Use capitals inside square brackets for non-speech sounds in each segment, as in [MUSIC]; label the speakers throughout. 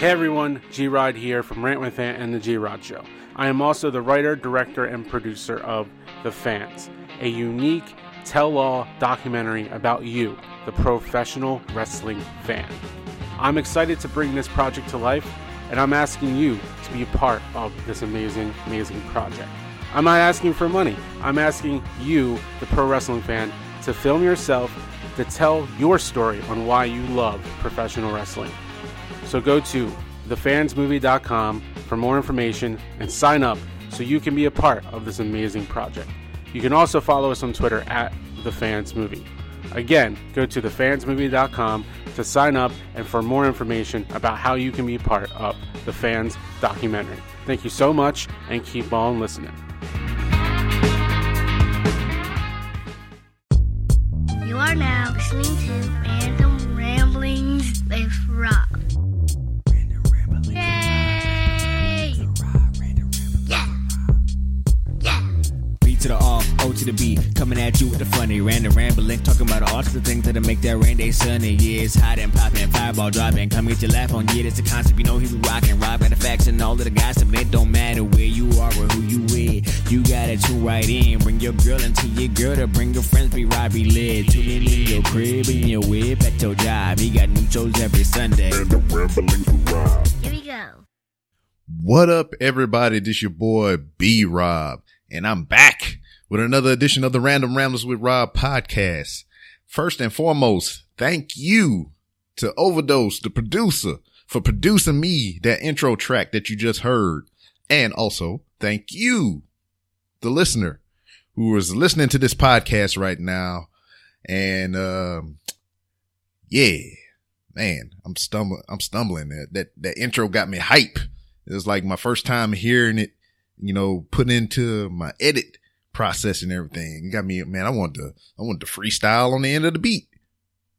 Speaker 1: Hey everyone, G Rod here from Rant with Ant and the G Rod Show. I am also the writer, director, and producer of The Fans, a unique tell all documentary about you, the professional wrestling fan. I'm excited to bring this project to life, and I'm asking you to be a part of this amazing, amazing project. I'm not asking for money, I'm asking you, the pro wrestling fan, to film yourself to tell your story on why you love professional wrestling. So go to thefansmovie.com for more information and sign up so you can be a part of this amazing project. You can also follow us on Twitter at thefansmovie. Again, go to thefansmovie.com to sign up and for more information about how you can be part of the fans documentary. Thank you so much and keep on listening.
Speaker 2: You are now listening to Random Ramblings with Rob.
Speaker 3: To the B, coming at you with the funny, random rambling, talking about all sorts of things that'll make that rain day sunny. Yeah, it's hot and popping, fireball dropping, come get your laugh on. Yeah, that's the concept, you know he be rocking, rob got the facts and all of the gossip. but it don't matter where you are or who you with. You gotta tune right in, bring your girl into your girl to bring your friends, be right, be lit. Tune in in your crib, in your whip, at your job. He got new shows every Sunday.
Speaker 2: Here we go.
Speaker 4: What up, everybody? This your boy B Rob, and I'm back with another edition of the Random Ramblers with Rob podcast. First and foremost, thank you to Overdose, the producer, for producing me that intro track that you just heard. And also, thank you, the listener, who is listening to this podcast right now. And, um, yeah, man, I'm stumbling, I'm stumbling. That, that, that intro got me hype. It was like my first time hearing it, you know, put into my edit process and everything. It got me, man, I want to, I want to freestyle on the end of the beat,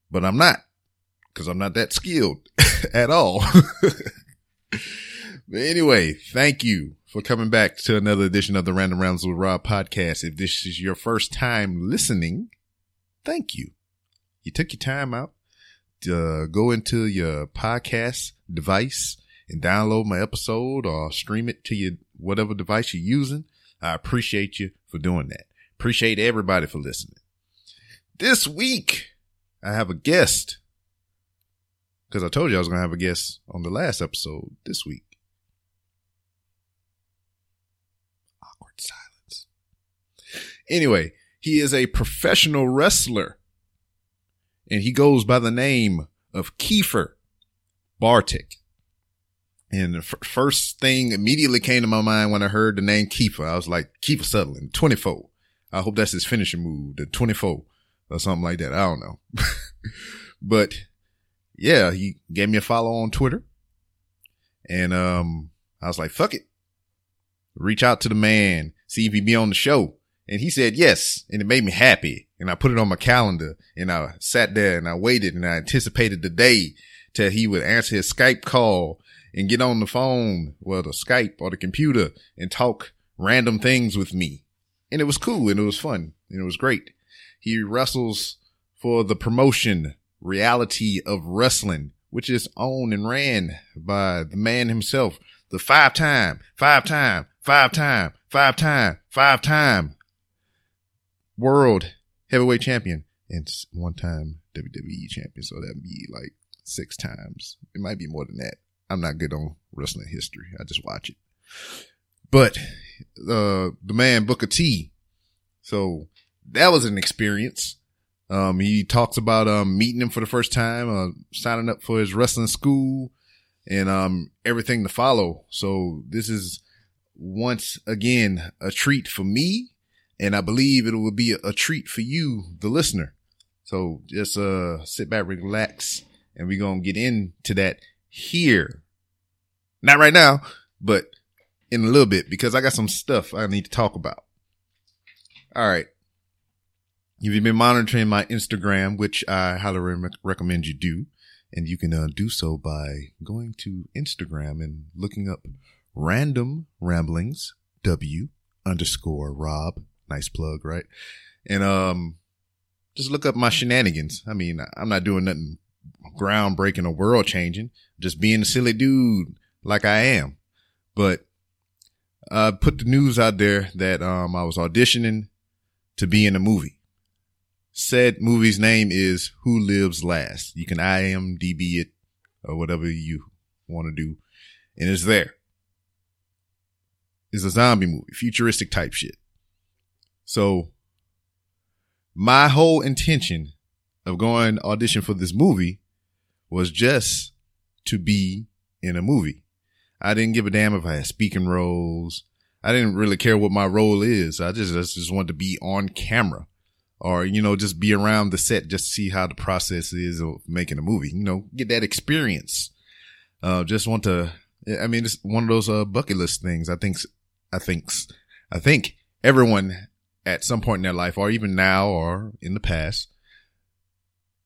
Speaker 4: but I'm not because I'm not that skilled [LAUGHS] at all. [LAUGHS] but anyway, thank you for coming back to another edition of the Random Rounds with Rob podcast. If this is your first time listening, thank you. You took your time out to go into your podcast device and download my episode or stream it to your whatever device you're using. I appreciate you for doing that. Appreciate everybody for listening. This week, I have a guest because I told you I was going to have a guest on the last episode this week. Awkward silence. Anyway, he is a professional wrestler and he goes by the name of Kiefer Bartik. And the f- first thing immediately came to my mind when I heard the name Kiefer. I was like, Kiefer Sutherland, 24. I hope that's his finishing move, the 24 or something like that. I don't know. [LAUGHS] but yeah, he gave me a follow on Twitter. And, um, I was like, fuck it. Reach out to the man, see if he'd be on the show. And he said yes. And it made me happy. And I put it on my calendar and I sat there and I waited and I anticipated the day till he would answer his Skype call and get on the phone, well, the Skype or the computer and talk random things with me. And it was cool and it was fun and it was great. He wrestles for the promotion reality of wrestling, which is owned and ran by the man himself, the five time, five time, five time, five time, five time world heavyweight champion and one time WWE champion. So that'd be like six times. It might be more than that. I'm not good on wrestling history. I just watch it. But uh the man Booker T. So that was an experience. Um he talks about um meeting him for the first time, uh signing up for his wrestling school and um everything to follow. So this is once again a treat for me and I believe it will be a, a treat for you the listener. So just uh sit back, relax and we're to get into that here. Not right now, but in a little bit because I got some stuff I need to talk about. All right. If you've been monitoring my Instagram, which I highly re- recommend you do, and you can uh, do so by going to Instagram and looking up random ramblings, W underscore Rob. Nice plug, right? And, um, just look up my shenanigans. I mean, I'm not doing nothing groundbreaking or world changing, just being a silly dude like I am. But I put the news out there that um, I was auditioning to be in a movie. Said movie's name is Who Lives Last. You can IMDb it or whatever you want to do. And it's there. It's a zombie movie, futuristic type shit. So my whole intention of going audition for this movie was just to be in a movie. I didn't give a damn if I had speaking roles. I didn't really care what my role is. I just, I just wanted to be on camera or, you know, just be around the set just to see how the process is of making a movie, you know, get that experience. Uh, just want to, I mean, it's one of those, uh, bucket list things. I think, I think, I think everyone at some point in their life or even now or in the past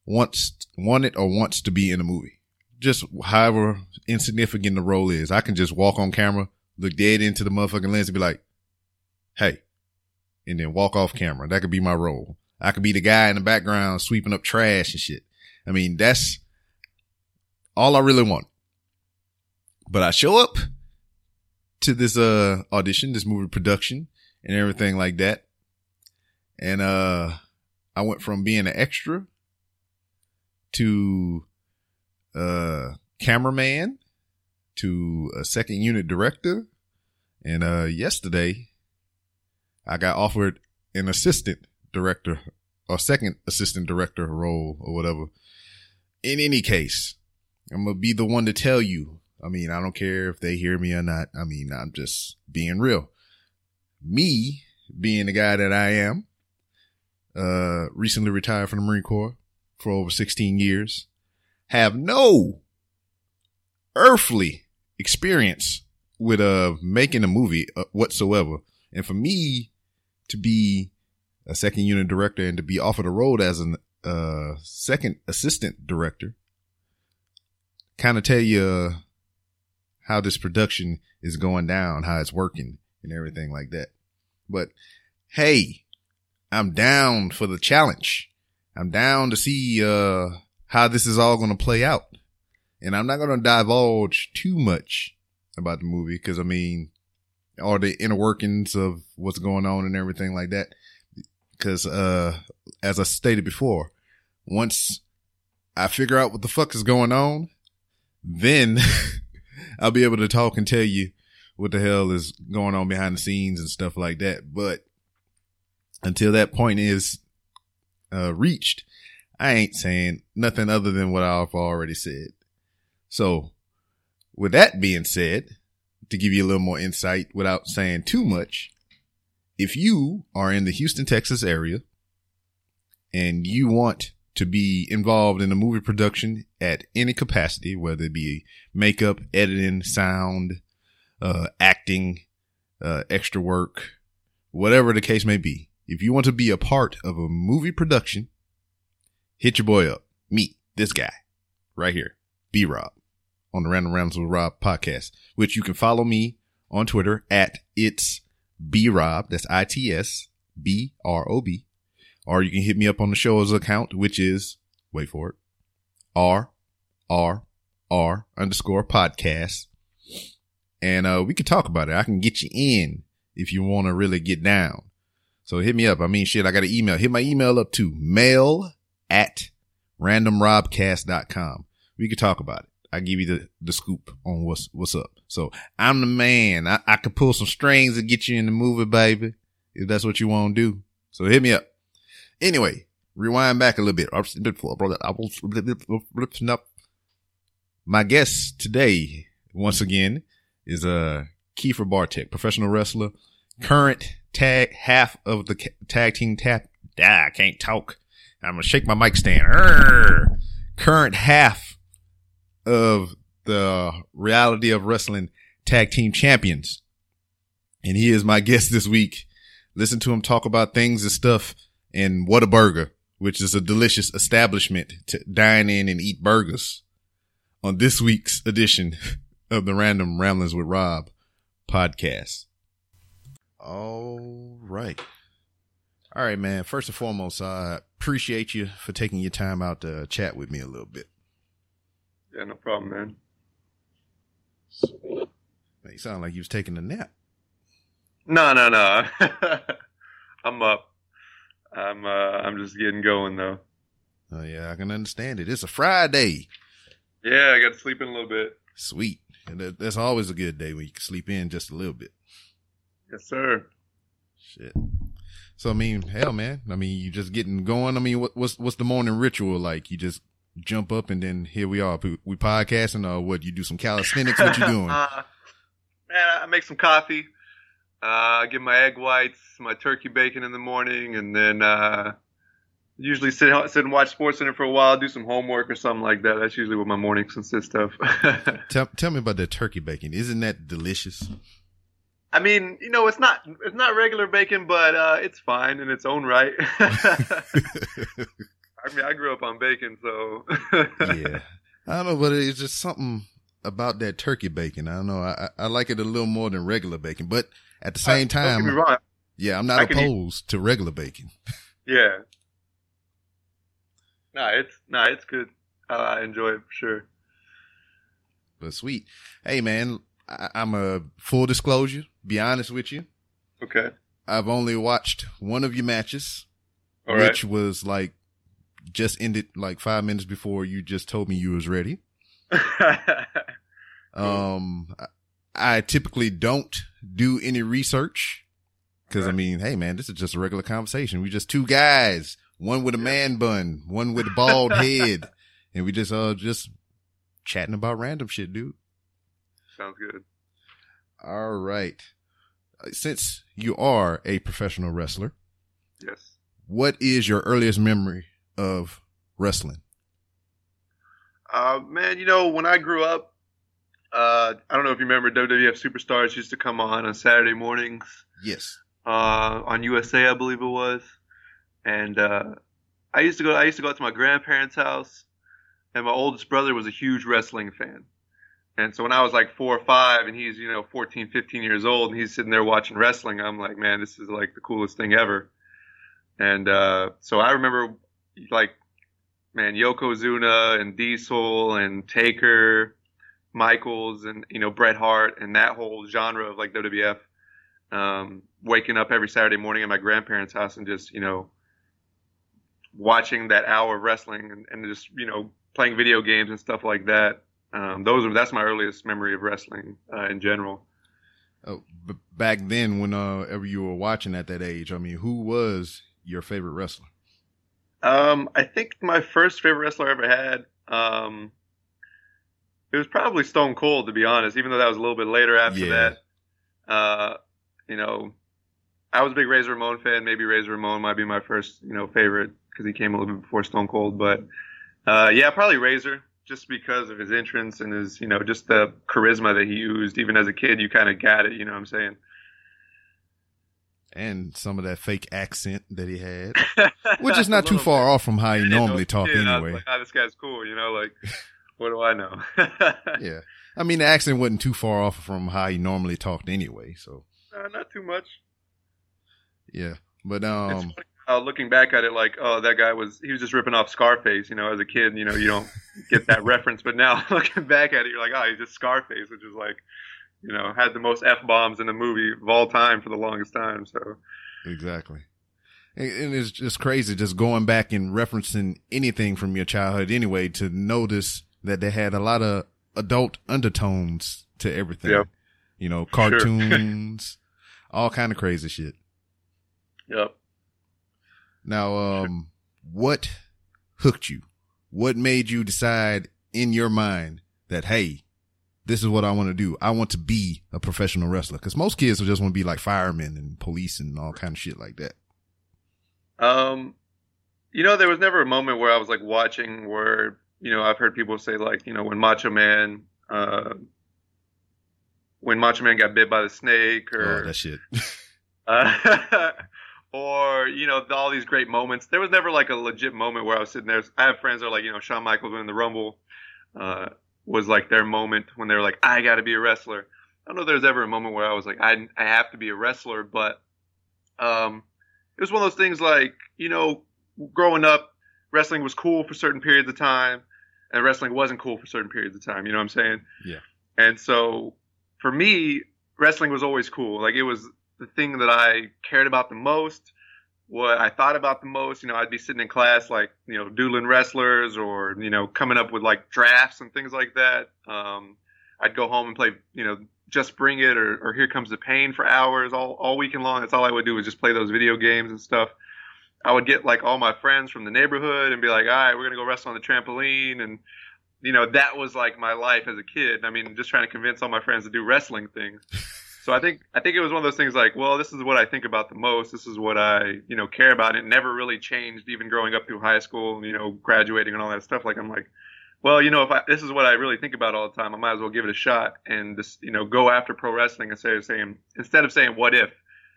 Speaker 4: wants, wanted or wants to be in a movie. Just however insignificant the role is. I can just walk on camera, look dead into the motherfucking lens and be like, Hey, and then walk off camera. That could be my role. I could be the guy in the background sweeping up trash and shit. I mean, that's all I really want. But I show up to this, uh, audition, this movie production and everything like that. And, uh, I went from being an extra to, uh, cameraman to a second unit director. And, uh, yesterday I got offered an assistant director or second assistant director role or whatever. In any case, I'm going to be the one to tell you. I mean, I don't care if they hear me or not. I mean, I'm just being real. Me being the guy that I am, uh, recently retired from the Marine Corps for over 16 years, have no earthly experience with, uh, making a movie uh, whatsoever. And for me to be a second unit director and to be offered a role as a uh, second assistant director kind of tell you how this production is going down, how it's working and everything like that. But hey, I'm down for the challenge. I'm down to see uh, how this is all going to play out. And I'm not going to divulge too much about the movie because I mean, all the inner workings of what's going on and everything like that. Cause, uh, as I stated before, once I figure out what the fuck is going on, then [LAUGHS] I'll be able to talk and tell you what the hell is going on behind the scenes and stuff like that. But until that point is, uh, reached, I ain't saying nothing other than what I've already said. So with that being said, to give you a little more insight without saying too much, if you are in the Houston, Texas area and you want to be involved in a movie production at any capacity, whether it be makeup, editing, sound, uh, acting, uh, extra work, whatever the case may be. If you want to be a part of a movie production, hit your boy up. Meet this guy right here, B Rob on the Random Rounds with Rob podcast, which you can follow me on Twitter at it's B Rob. That's I T S B R O B. Or you can hit me up on the show's account, which is, wait for it, R R R underscore podcast. And, uh, we can talk about it. I can get you in if you want to really get down. So hit me up. I mean, shit, I got an email. Hit my email up to mail at randomrobcast.com. We could talk about it. I give you the, the scoop on what's, what's up. So I'm the man. I, I could pull some strings and get you in the movie, baby, if that's what you want to do. So hit me up. Anyway, rewind back a little bit. My guest today, once again, is uh Kiefer Bartek, professional wrestler, current tag half of the tag team tap. Ah, I can't talk. I'm gonna shake my mic stand. Urgh. Current half of the reality of wrestling tag team champions. And he is my [LAUGHS] guest this week. Listen to him talk about things and stuff in Whataburger, which is a delicious establishment to dine in and eat burgers on this week's edition [LAUGHS] of the Random Ramblings with Rob podcast. All right. All right, man. First and foremost, I appreciate you for taking your time out to chat with me a little bit.
Speaker 5: Yeah, no problem, man.
Speaker 4: Man, you sound like you was taking a nap.
Speaker 5: No, no, no. [LAUGHS] I'm up. I'm uh I'm just getting going though.
Speaker 4: Oh yeah, I can understand it. It's a Friday.
Speaker 5: Yeah, I got to sleep in a little bit.
Speaker 4: Sweet. And that, that's always a good day when you can sleep in just a little bit.
Speaker 5: Yes, sir.
Speaker 4: Shit. So I mean, hell, man. I mean, you just getting going. I mean, what, what's what's the morning ritual like? You just jump up and then here we are. We, podcasting or what? You do some calisthenics? What you doing? [LAUGHS]
Speaker 5: uh, man, I make some coffee. Uh, I get my egg whites, my turkey bacon in the morning, and then uh, usually sit sit and watch Sports Center for a while, do some homework or something like that. That's usually what my mornings consist of. [LAUGHS]
Speaker 4: tell tell me about the turkey bacon. Isn't that delicious?
Speaker 5: I mean, you know, it's not it's not regular bacon, but uh, it's fine in its own right. [LAUGHS] I mean, I grew up on bacon, so
Speaker 4: yeah. I don't know, but it's just something about that turkey bacon. I don't know. I, I like it a little more than regular bacon, but at the same time,
Speaker 5: Don't get me wrong.
Speaker 4: yeah, I'm not
Speaker 5: I
Speaker 4: opposed to regular bacon. [LAUGHS]
Speaker 5: Yeah. Nah, it's nah, it's good. Uh, I enjoy it for sure.
Speaker 4: But sweet. Hey, man, I, I'm a full disclosure. Be honest with you.
Speaker 5: Okay.
Speaker 4: I've only watched one of your matches,
Speaker 5: All right.
Speaker 4: which was like just ended like five minutes before you just told me you was ready. [LAUGHS] Um, I- I typically don't do any research because I mean, hey man, this is just a regular conversation. We just two guys, one with a man bun, one with a bald [LAUGHS] head, and we just uh just chatting about random shit, dude.
Speaker 5: Sounds good.
Speaker 4: All right. Uh, Since you are a professional wrestler,
Speaker 5: Yes.
Speaker 4: what is your earliest memory of wrestling?
Speaker 5: Uh, man, you know, when I grew up, uh, I don't know if you remember WWF Superstars used to come on on Saturday mornings
Speaker 4: Yes.
Speaker 5: uh, on USA, I believe it was. And uh, I used to go. I used to go out to my grandparents' house, and my oldest brother was a huge wrestling fan. And so when I was like four or five, and he's you know 14, 15 years old, and he's sitting there watching wrestling, I'm like, man, this is like the coolest thing ever. And uh, so I remember, like, man, Yokozuna and Diesel and Taker, Michaels, and you know Bret Hart, and that whole genre of like WWF um, waking up every Saturday morning at my grandparents' house and just, you know, watching that hour of wrestling and, and just, you know, playing video games and stuff like that. Um, those are, that's my earliest memory of wrestling uh, in general.
Speaker 4: Oh, b- back then, whenever you were watching at that age, I mean, who was your favorite wrestler?
Speaker 5: Um, I think my first favorite wrestler I ever had, um, it was probably Stone Cold, to be honest, even though that was a little bit later after
Speaker 4: Yeah.
Speaker 5: that. Uh, you know, I was a big Razor Ramon fan. Maybe Razor Ramon might be my first, you know, favorite because he came a little bit before Stone Cold. But uh, yeah, probably Razor, just because of his entrance and his, you know, just the charisma that he used. Even as a kid, you kind of got it. You know what I'm saying?
Speaker 4: And some of that fake accent that he had, [LAUGHS] which is not too far
Speaker 5: bit.
Speaker 4: off from how he normally
Speaker 5: as a
Speaker 4: talk
Speaker 5: I was
Speaker 4: anyway.
Speaker 5: like, ah, this guy's cool. You know, like, [LAUGHS] what do I know? [LAUGHS]
Speaker 4: Yeah. I mean, the accent wasn't too far off from how he normally talked anyway. So,
Speaker 5: Uh, not too much.
Speaker 4: yeah. But, um,
Speaker 5: uh, looking back at it, like, oh, that guy was he was just ripping off Scarface. You know, as a kid, you know, you don't get that [LAUGHS] reference, but now [LAUGHS] looking back at it, you're like, oh, he's just Scarface, which is like, you know, had the most f bombs in a movie of all time for the longest time. So
Speaker 4: exactly. And, it's just crazy just going back and referencing anything from your childhood anyway to notice that they had a lot of adult undertones to everything.
Speaker 5: Yep.
Speaker 4: You know, [LAUGHS] cartoons, all kind of crazy shit.
Speaker 5: yep.
Speaker 4: Now, um, what hooked you? What made you decide in your mind that, hey, this is what I want to do. I want to be a professional wrestler. Cause most kids will just want to be like firemen and police and all kind of shit like that.
Speaker 5: Um, you know, there was never a moment where I was like watching where, you know, I've heard people say like, you know, when Macho Man, uh, when Macho Man got bit by the snake or,
Speaker 4: Oh, that shit. [LAUGHS] [LAUGHS]
Speaker 5: uh, or, you know, all these great moments. There was never like a legit moment where I was sitting there. I have friends that are like, you know, Shawn Michaels winning the Rumble, uh, was like their moment when they were like, I got to be a wrestler. I don't know if there's ever a moment where I was like, I, I have to be a wrestler, but, um, it was one of those things like, you know, growing up, wrestling was cool for certain periods of time. and wrestling wasn't cool for certain periods of time. You know what I'm saying?
Speaker 4: Yeah.
Speaker 5: And so for me, wrestling was always cool. Like it was the thing that I cared about the most, what I thought about the most. You know, I'd be sitting in class like, you know, doodling wrestlers or, you know, coming up with like drafts and things like that. Um, I'd go home and play, you know, just bring it or, or here comes the pain for hours all, all weekend long. That's all I would do was just play those video games and stuff. I would get like all my friends from the neighborhood and be like, all right, we're going to go wrestle on the trampoline. And, you know, that was like my life as a kid. I mean, just trying to convince all my friends to do wrestling things. So I think, I think it was one of those things like, well, this is what I think about the most. This is what I, you know, care about. It never really changed even growing up through high school and, you know, graduating and all that stuff. Like, I'm like, well, you know, if I, this is what I really think about all the time, I might as well give it a shot and just, you know, go after pro wrestling instead of saying, instead of saying, what if,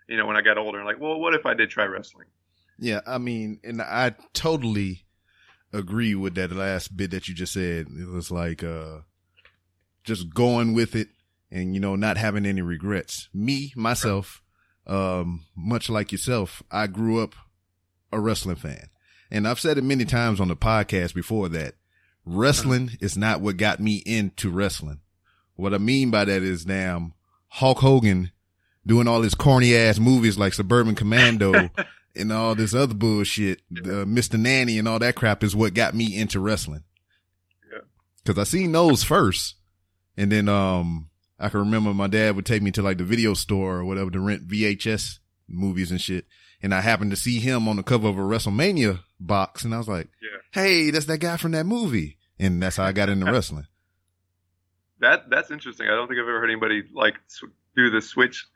Speaker 5: you know, when I got older, like, well, what if I did try wrestling?
Speaker 4: Yeah, I mean, and I totally agree with that last bit that you just said. It was like uh just going with it and you know not having any regrets. Me myself, um much like yourself, I grew up a wrestling fan. And I've said it many times on the podcast before that wrestling is not what got me into wrestling. What I mean by that is damn Hulk Hogan doing all his corny ass movies like Suburban Commando [LAUGHS] and all this other bullshit, uh, Mr. Nanny and all that crap is what got me into wrestling.
Speaker 5: Yeah.
Speaker 4: Cause I seen those first. And then, um, I can remember my dad would take me to like the video store or whatever to rent VHS movies and shit. And I happened to see him on the cover of a WrestleMania box. And I was like,
Speaker 5: Yeah.
Speaker 4: Hey, that's that guy from that movie. And that's how I got into [LAUGHS] wrestling.
Speaker 5: That that's interesting. I don't think I've ever heard anybody like do the switch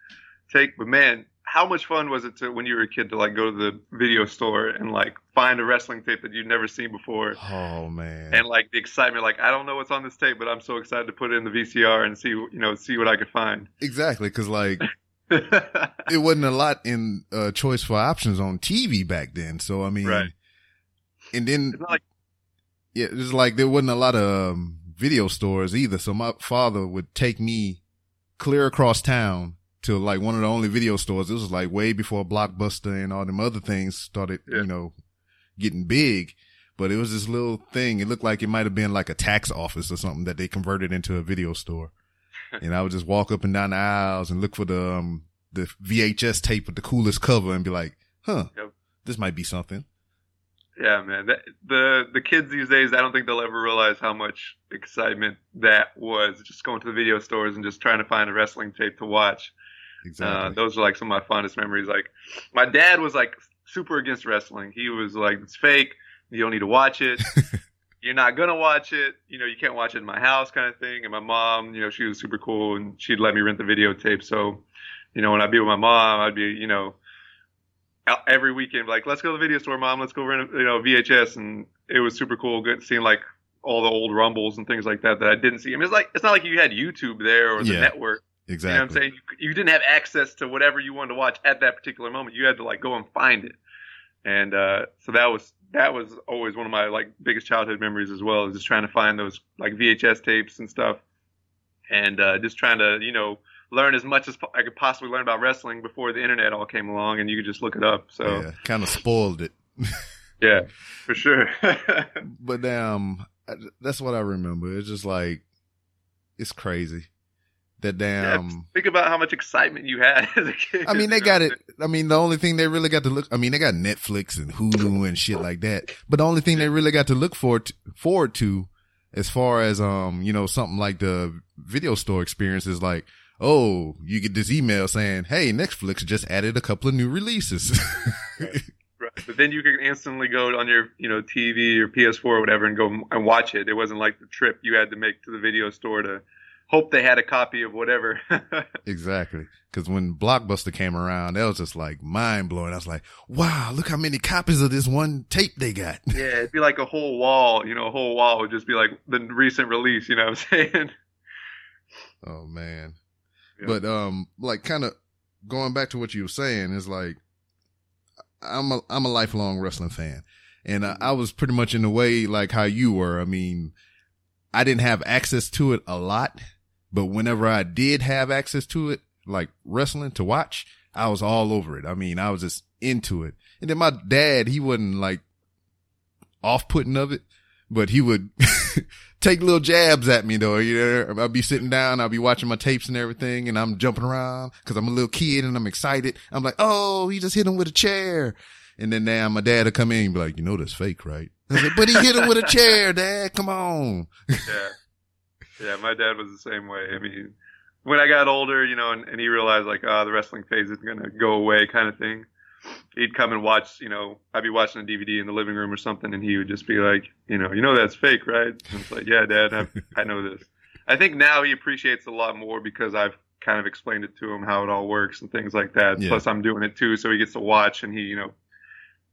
Speaker 5: take. But man, how much fun was it to when you were a kid to like go to the video store and like find a wrestling tape that you'd never seen before,
Speaker 4: Oh man.
Speaker 5: and like the excitement, like I don't know what's on this tape, but I'm so excited to put it in the VCR and see you know see what I could find.
Speaker 4: exactly. Cause like [LAUGHS] it wasn't a lot in uh, choice for options on TV back then. So I mean,
Speaker 5: Right.
Speaker 4: and then
Speaker 5: like
Speaker 4: yeah, it was like there wasn't a lot of um, video stores either. So my father would take me clear across town to like one of the only video stores. This was like way before Blockbuster and all them other things started,
Speaker 5: Yeah.
Speaker 4: you know, getting big. But it was this little thing. It looked like it might have been like a tax office or something that they converted into a video store. [LAUGHS] and I would just walk up and down the aisles and look for the um, the VHS tape with the coolest cover and be like, "Huh,
Speaker 5: Yep.
Speaker 4: this might be something."
Speaker 5: Yeah, man. That, the the kids these days, I don't think they'll ever realize how much excitement that was. Just going to the video stores and just trying to find a wrestling tape to watch.
Speaker 4: Exactly.
Speaker 5: Uh, those are like some of my fondest memories. Like my dad was like super against wrestling. He was like, "It's fake. You don't need to watch it. [LAUGHS] You're not gonna watch it. You know, you can't watch it in my house, kind of thing." And my mom, you know, she was super cool and she'd let me rent the videotape. So, you know, when I'd be with my mom, I'd be, you know, every weekend like, "Let's go to the video store, mom. Let's go rent, you know, VHS." And it was super cool, good seeing like all the old rumbles and things like that that I didn't see. I mean, it's like it's not like you had YouTube there or the
Speaker 4: Yeah.
Speaker 5: network.
Speaker 4: Exactly.
Speaker 5: You know what I'm saying? You, you didn't have access to whatever you wanted to watch at that particular moment. You had to like go and find it. And uh, so that was that was always one of my like biggest childhood memories as well, is just trying to find those like VHS tapes and stuff, and uh, just trying to you know learn as much as po- I could possibly learn about wrestling before the internet all came along, and you could just look it up. So
Speaker 4: yeah, kind of spoiled it. [LAUGHS]
Speaker 5: yeah, for sure. [LAUGHS]
Speaker 4: But um, that's what I remember. It's just like it's crazy. That [LAUGHS]
Speaker 5: Yeah,
Speaker 4: damn.
Speaker 5: think about how much excitement you had as a kid. [LAUGHS]
Speaker 4: I mean, they got it. I mean, the only thing they really got to look. I mean, they got Netflix and Hulu and shit like that. But the only thing they really got to look forward forward to, as far as um, you know, something like the video store experience is like, oh, you get this email saying, hey, Netflix just added a couple of new releases. [LAUGHS]
Speaker 5: Right. But then you could instantly go on your, you know, TV or PS4 or whatever and go and watch it. It wasn't like the trip you had to make to the video store to hope they had a copy of whatever. [LAUGHS]
Speaker 4: Exactly. Cause when Blockbuster came around, that was just like mind blowing. I was like, wow, look how many copies of this one tape they got.
Speaker 5: yeah, [LAUGHS] it'd be like a whole wall, you know, a whole wall would just be like the recent release, you know what I'm [LAUGHS] saying?
Speaker 4: Oh man.
Speaker 5: Yeah.
Speaker 4: But um like kind of going back to what you were saying is like I'm a I'm a lifelong wrestling fan. And I, I was pretty much in the way like how you were. I mean, I didn't have access to it a lot, but whenever I did have access to it, like wrestling to watch, I was all over it. I mean, I was just into it. And then my dad, he wasn't like off putting of it, but he would [LAUGHS] take little jabs at me though. You know, I'd be sitting down, I'd be watching my tapes and everything, and I'm jumping around because I'm a little kid and I'm excited. I'm like, oh, he just hit him with a chair. And then now my dad will come in and be like, you know, that's fake, right? I was like, but he hit him with a chair, dad. Come on.
Speaker 5: Yeah. [LAUGHS] Yeah, my dad was the same way. I mean, when I got older, you know, and, and he realized like, ah, the wrestling phase isn't gonna go away, kind of thing. He'd come and watch, you know, I'd be watching a DVD in the living room or something, and he would just be like, you know, you know that's fake, right? And it's like, yeah, Dad, I, [LAUGHS] I know this. I think now he appreciates a lot more because I've kind of explained it to him how it all works and things like that.
Speaker 4: Yeah.
Speaker 5: Plus, I'm doing it too, so he gets to watch, and he, you know,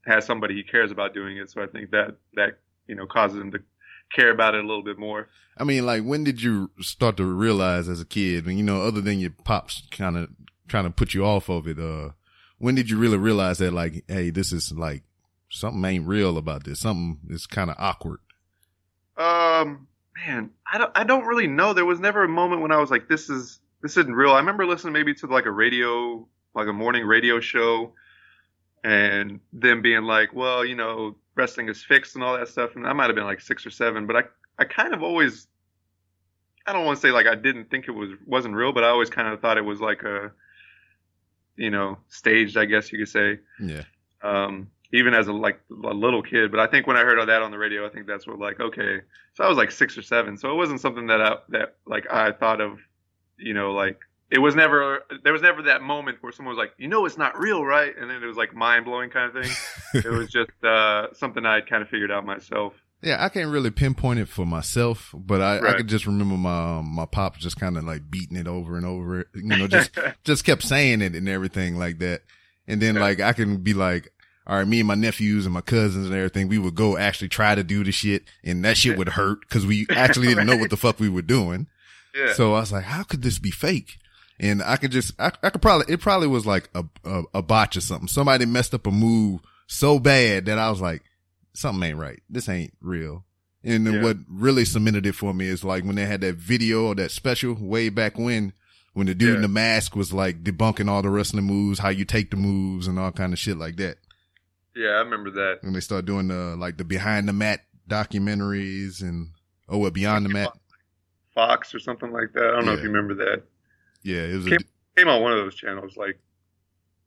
Speaker 5: has somebody he cares about doing it. So I think that that you know causes him to care about it a little bit more.
Speaker 4: I mean, like, when did you start to realize as a kid, and you know, other than your pops kind of trying to put you off of it, uh, when did you really realize that, like, hey, this is like something ain't real about this. Something is kind of awkward.
Speaker 5: Um, man, I don't, I don't really know. There was never a moment when I was like, this is, this isn't real. I remember listening maybe to like a radio, like a morning radio show and them being like, well, you know, wrestling is fixed and all that stuff. And I might have been like six or seven, but I, I kind of always, I don't want to say like I didn't think it was, wasn't real, but I always kind of thought it was like a, you know, staged, I guess you could say
Speaker 4: Yeah.
Speaker 5: um, even as a like a little kid. But I think when I heard all that on the radio, I think that's what like okay. So I was like six or seven, so it wasn't something that I, that like I thought of, you know, like it was never there was never that moment where someone was like, you know, it's not real, right? And then it was like mind blowing kind of thing. [LAUGHS] it was just uh, something I kind of figured out myself.
Speaker 4: Yeah, I can't really pinpoint it for myself, but I, I could just remember my um, my pop just kind of like beating it over and over. You know, just [LAUGHS] just kept saying it and everything like that. And then
Speaker 5: Yeah.
Speaker 4: like I can be like, all right, me and my nephews and my cousins and everything, we would go actually try to do the shit, and that shit would hurt because we [LAUGHS] actually didn't know what the fuck we were doing.
Speaker 5: Yeah.
Speaker 4: So I was like, how could this be fake? And I could just, I, I could probably, it probably was like a, a, a botch or something. Somebody messed up a move so bad that I was like, something ain't right. This ain't real. And then
Speaker 5: Yeah.
Speaker 4: what really cemented it for me is like when they had that video or that special way back when, when the dude in the mask was like debunking all the wrestling moves, how you take the moves and all kind of shit like that.
Speaker 5: yeah, I remember that.
Speaker 4: And they start doing the, like the behind the mat documentaries and, oh, what beyond the mat.
Speaker 5: Fox or something like that. I don't know if you remember that.
Speaker 4: Yeah. It was a,
Speaker 5: Came- Came on one of those channels. Like,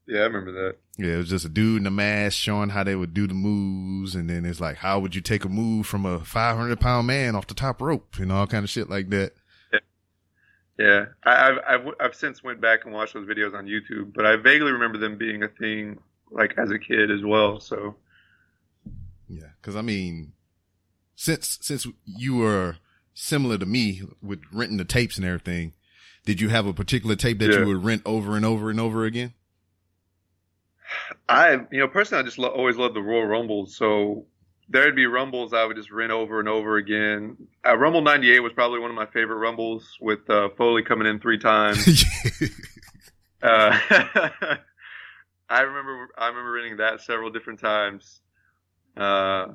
Speaker 5: yeah, I remember that.
Speaker 4: Yeah, it was just a dude in a mask showing how they would do the moves, and then it's like, how would you take a move from a 500 pound man off the top rope and all kind of shit like that.
Speaker 5: Yeah, I, I've, I've I've since went back and watched those videos on YouTube, but I vaguely remember them being a thing like as a kid as well. So
Speaker 4: Yeah, because I mean, since since you were similar to me with renting the tapes and everything, did you have a particular tape that
Speaker 5: Yeah.
Speaker 4: you would rent over and over and over again?
Speaker 5: I, you know, personally, I just lo- always loved the Royal Rumbles. So there'd be Rumbles I would just rent over and over again. Uh, Rumble '98 was probably one of my favorite Rumbles with uh, Foley coming in three times. [LAUGHS] Uh, [LAUGHS] I remember I remember renting that several different times. Uh,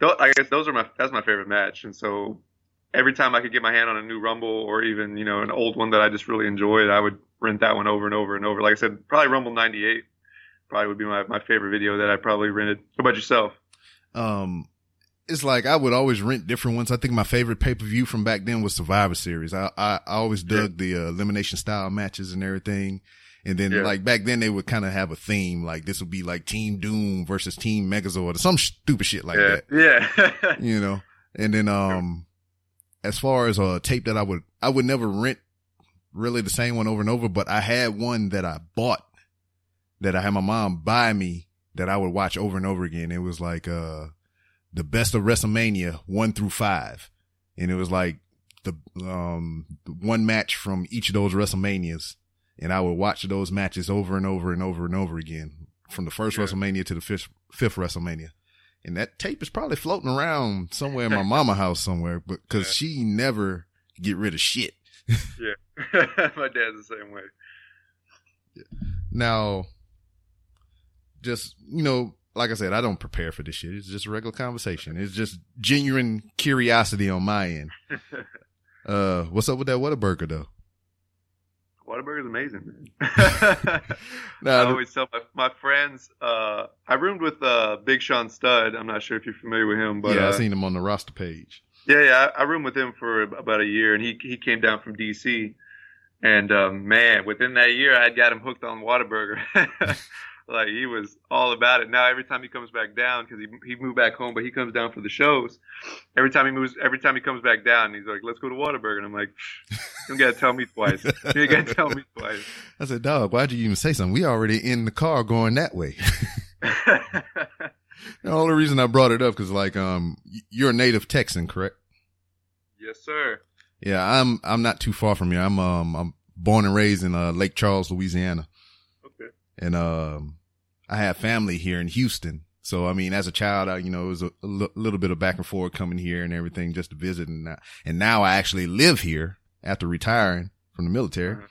Speaker 5: I guess those are my that's my favorite match, and so every time I could get my hand on a new Rumble or even you know an old one that I just really enjoyed, I would rent that one over and over and over. Like I said, probably Rumble '98 probably would be my, my favorite video that I probably rented. What about yourself?
Speaker 4: um, it's like I would always rent different ones. I think my favorite pay per view from back then was Survivor Series. I I, I always dug the uh, elimination style matches and everything. And then
Speaker 5: Yeah.
Speaker 4: like back then they would kind of have a theme like this would be like Team Doom versus Team Megazord or some stupid shit like
Speaker 5: yeah,
Speaker 4: that.
Speaker 5: yeah, [LAUGHS]
Speaker 4: You know. And then um, as far as a tape that I would I would never rent really the same one over and over, but I had one that I bought that I had my mom buy me that I would watch over and over again. It was like uh the best of WrestleMania one through five. And it was like the um one match from each of those WrestleManias. And I would watch those matches over and over and over and over again. From the first
Speaker 5: Yeah.
Speaker 4: WrestleMania to the fifth fifth WrestleMania. And that tape is probably floating around somewhere in my [LAUGHS] mama house somewhere, but cause
Speaker 5: Yeah.
Speaker 4: she never get rid of shit. [LAUGHS]
Speaker 5: yeah. [LAUGHS] my dad's the same way.
Speaker 4: Now, just, you know, like I said, I don't prepare for this shit. It's just a regular conversation. It's just genuine curiosity on my end. Uh, what's up with that Whataburger though?
Speaker 5: Whataburger's amazing, man. [LAUGHS] [LAUGHS] I
Speaker 4: Now,
Speaker 5: always tell my, my friends. Uh, I roomed with uh, Big Sean Stud. I'm not sure if you're familiar with him, but
Speaker 4: yeah, I
Speaker 5: uh,
Speaker 4: seen him on the roster page.
Speaker 5: Yeah, yeah. I, I roomed with him for about a year, and he he came down from DC, and um, man, within that year, I had got him hooked on Whataburger. [LAUGHS] like he was all about it. Now every time he comes back down, because he he moved back home, but he comes down for the shows. Every time he moves, every time he comes back down, he's like, "Let's go to Whataburger," and I'm like, "You gotta tell me twice. You gotta tell me twice." [LAUGHS]
Speaker 4: I said, dog, why'd you even say something? We already in the car going that way. [LAUGHS] [LAUGHS] the only reason I brought it up because like, um, you're a native Texan, correct?
Speaker 5: yes, sir.
Speaker 4: Yeah, I'm, I'm not too far from you. I'm, um, I'm born and raised in, uh, Lake Charles, Louisiana.
Speaker 5: Okay.
Speaker 4: And, um, I have family here in Houston. So, I mean, as a child, I, you know, it was a, a little bit of back and forth coming here and everything just to visit. And, now- and now I actually live here after retiring from the military.
Speaker 5: Mhm.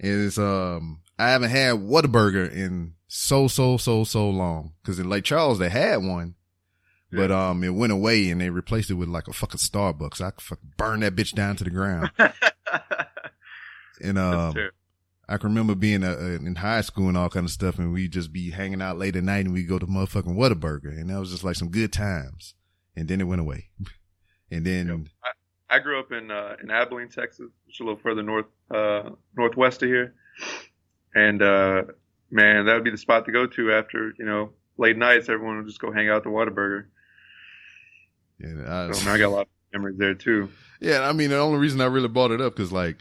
Speaker 4: Is, um, I haven't had Whataburger in so, so, so, so long. Cause in Lake Charles, they had one, but, um, it went away and they replaced it with like a fucking Starbucks. I could fucking burn that bitch down to the ground. [LAUGHS] And, um. I can remember being uh, uh, in high school and all kind of stuff, and we'd just be hanging out late at night, and we would go to motherfucking Whataburger, and that was just like some good times. And then it went away, [LAUGHS] and then
Speaker 5: I grew up in uh, in Abilene, Texas, which is a little further north uh, northwest of here. And uh, man, that would be the spot to go to after you know late nights. Everyone would just go hang out at the Whataburger.
Speaker 4: yeah, I,
Speaker 5: So man, I got a lot of memories there too. [LAUGHS]
Speaker 4: yeah. I mean, the only reason I really brought it up because like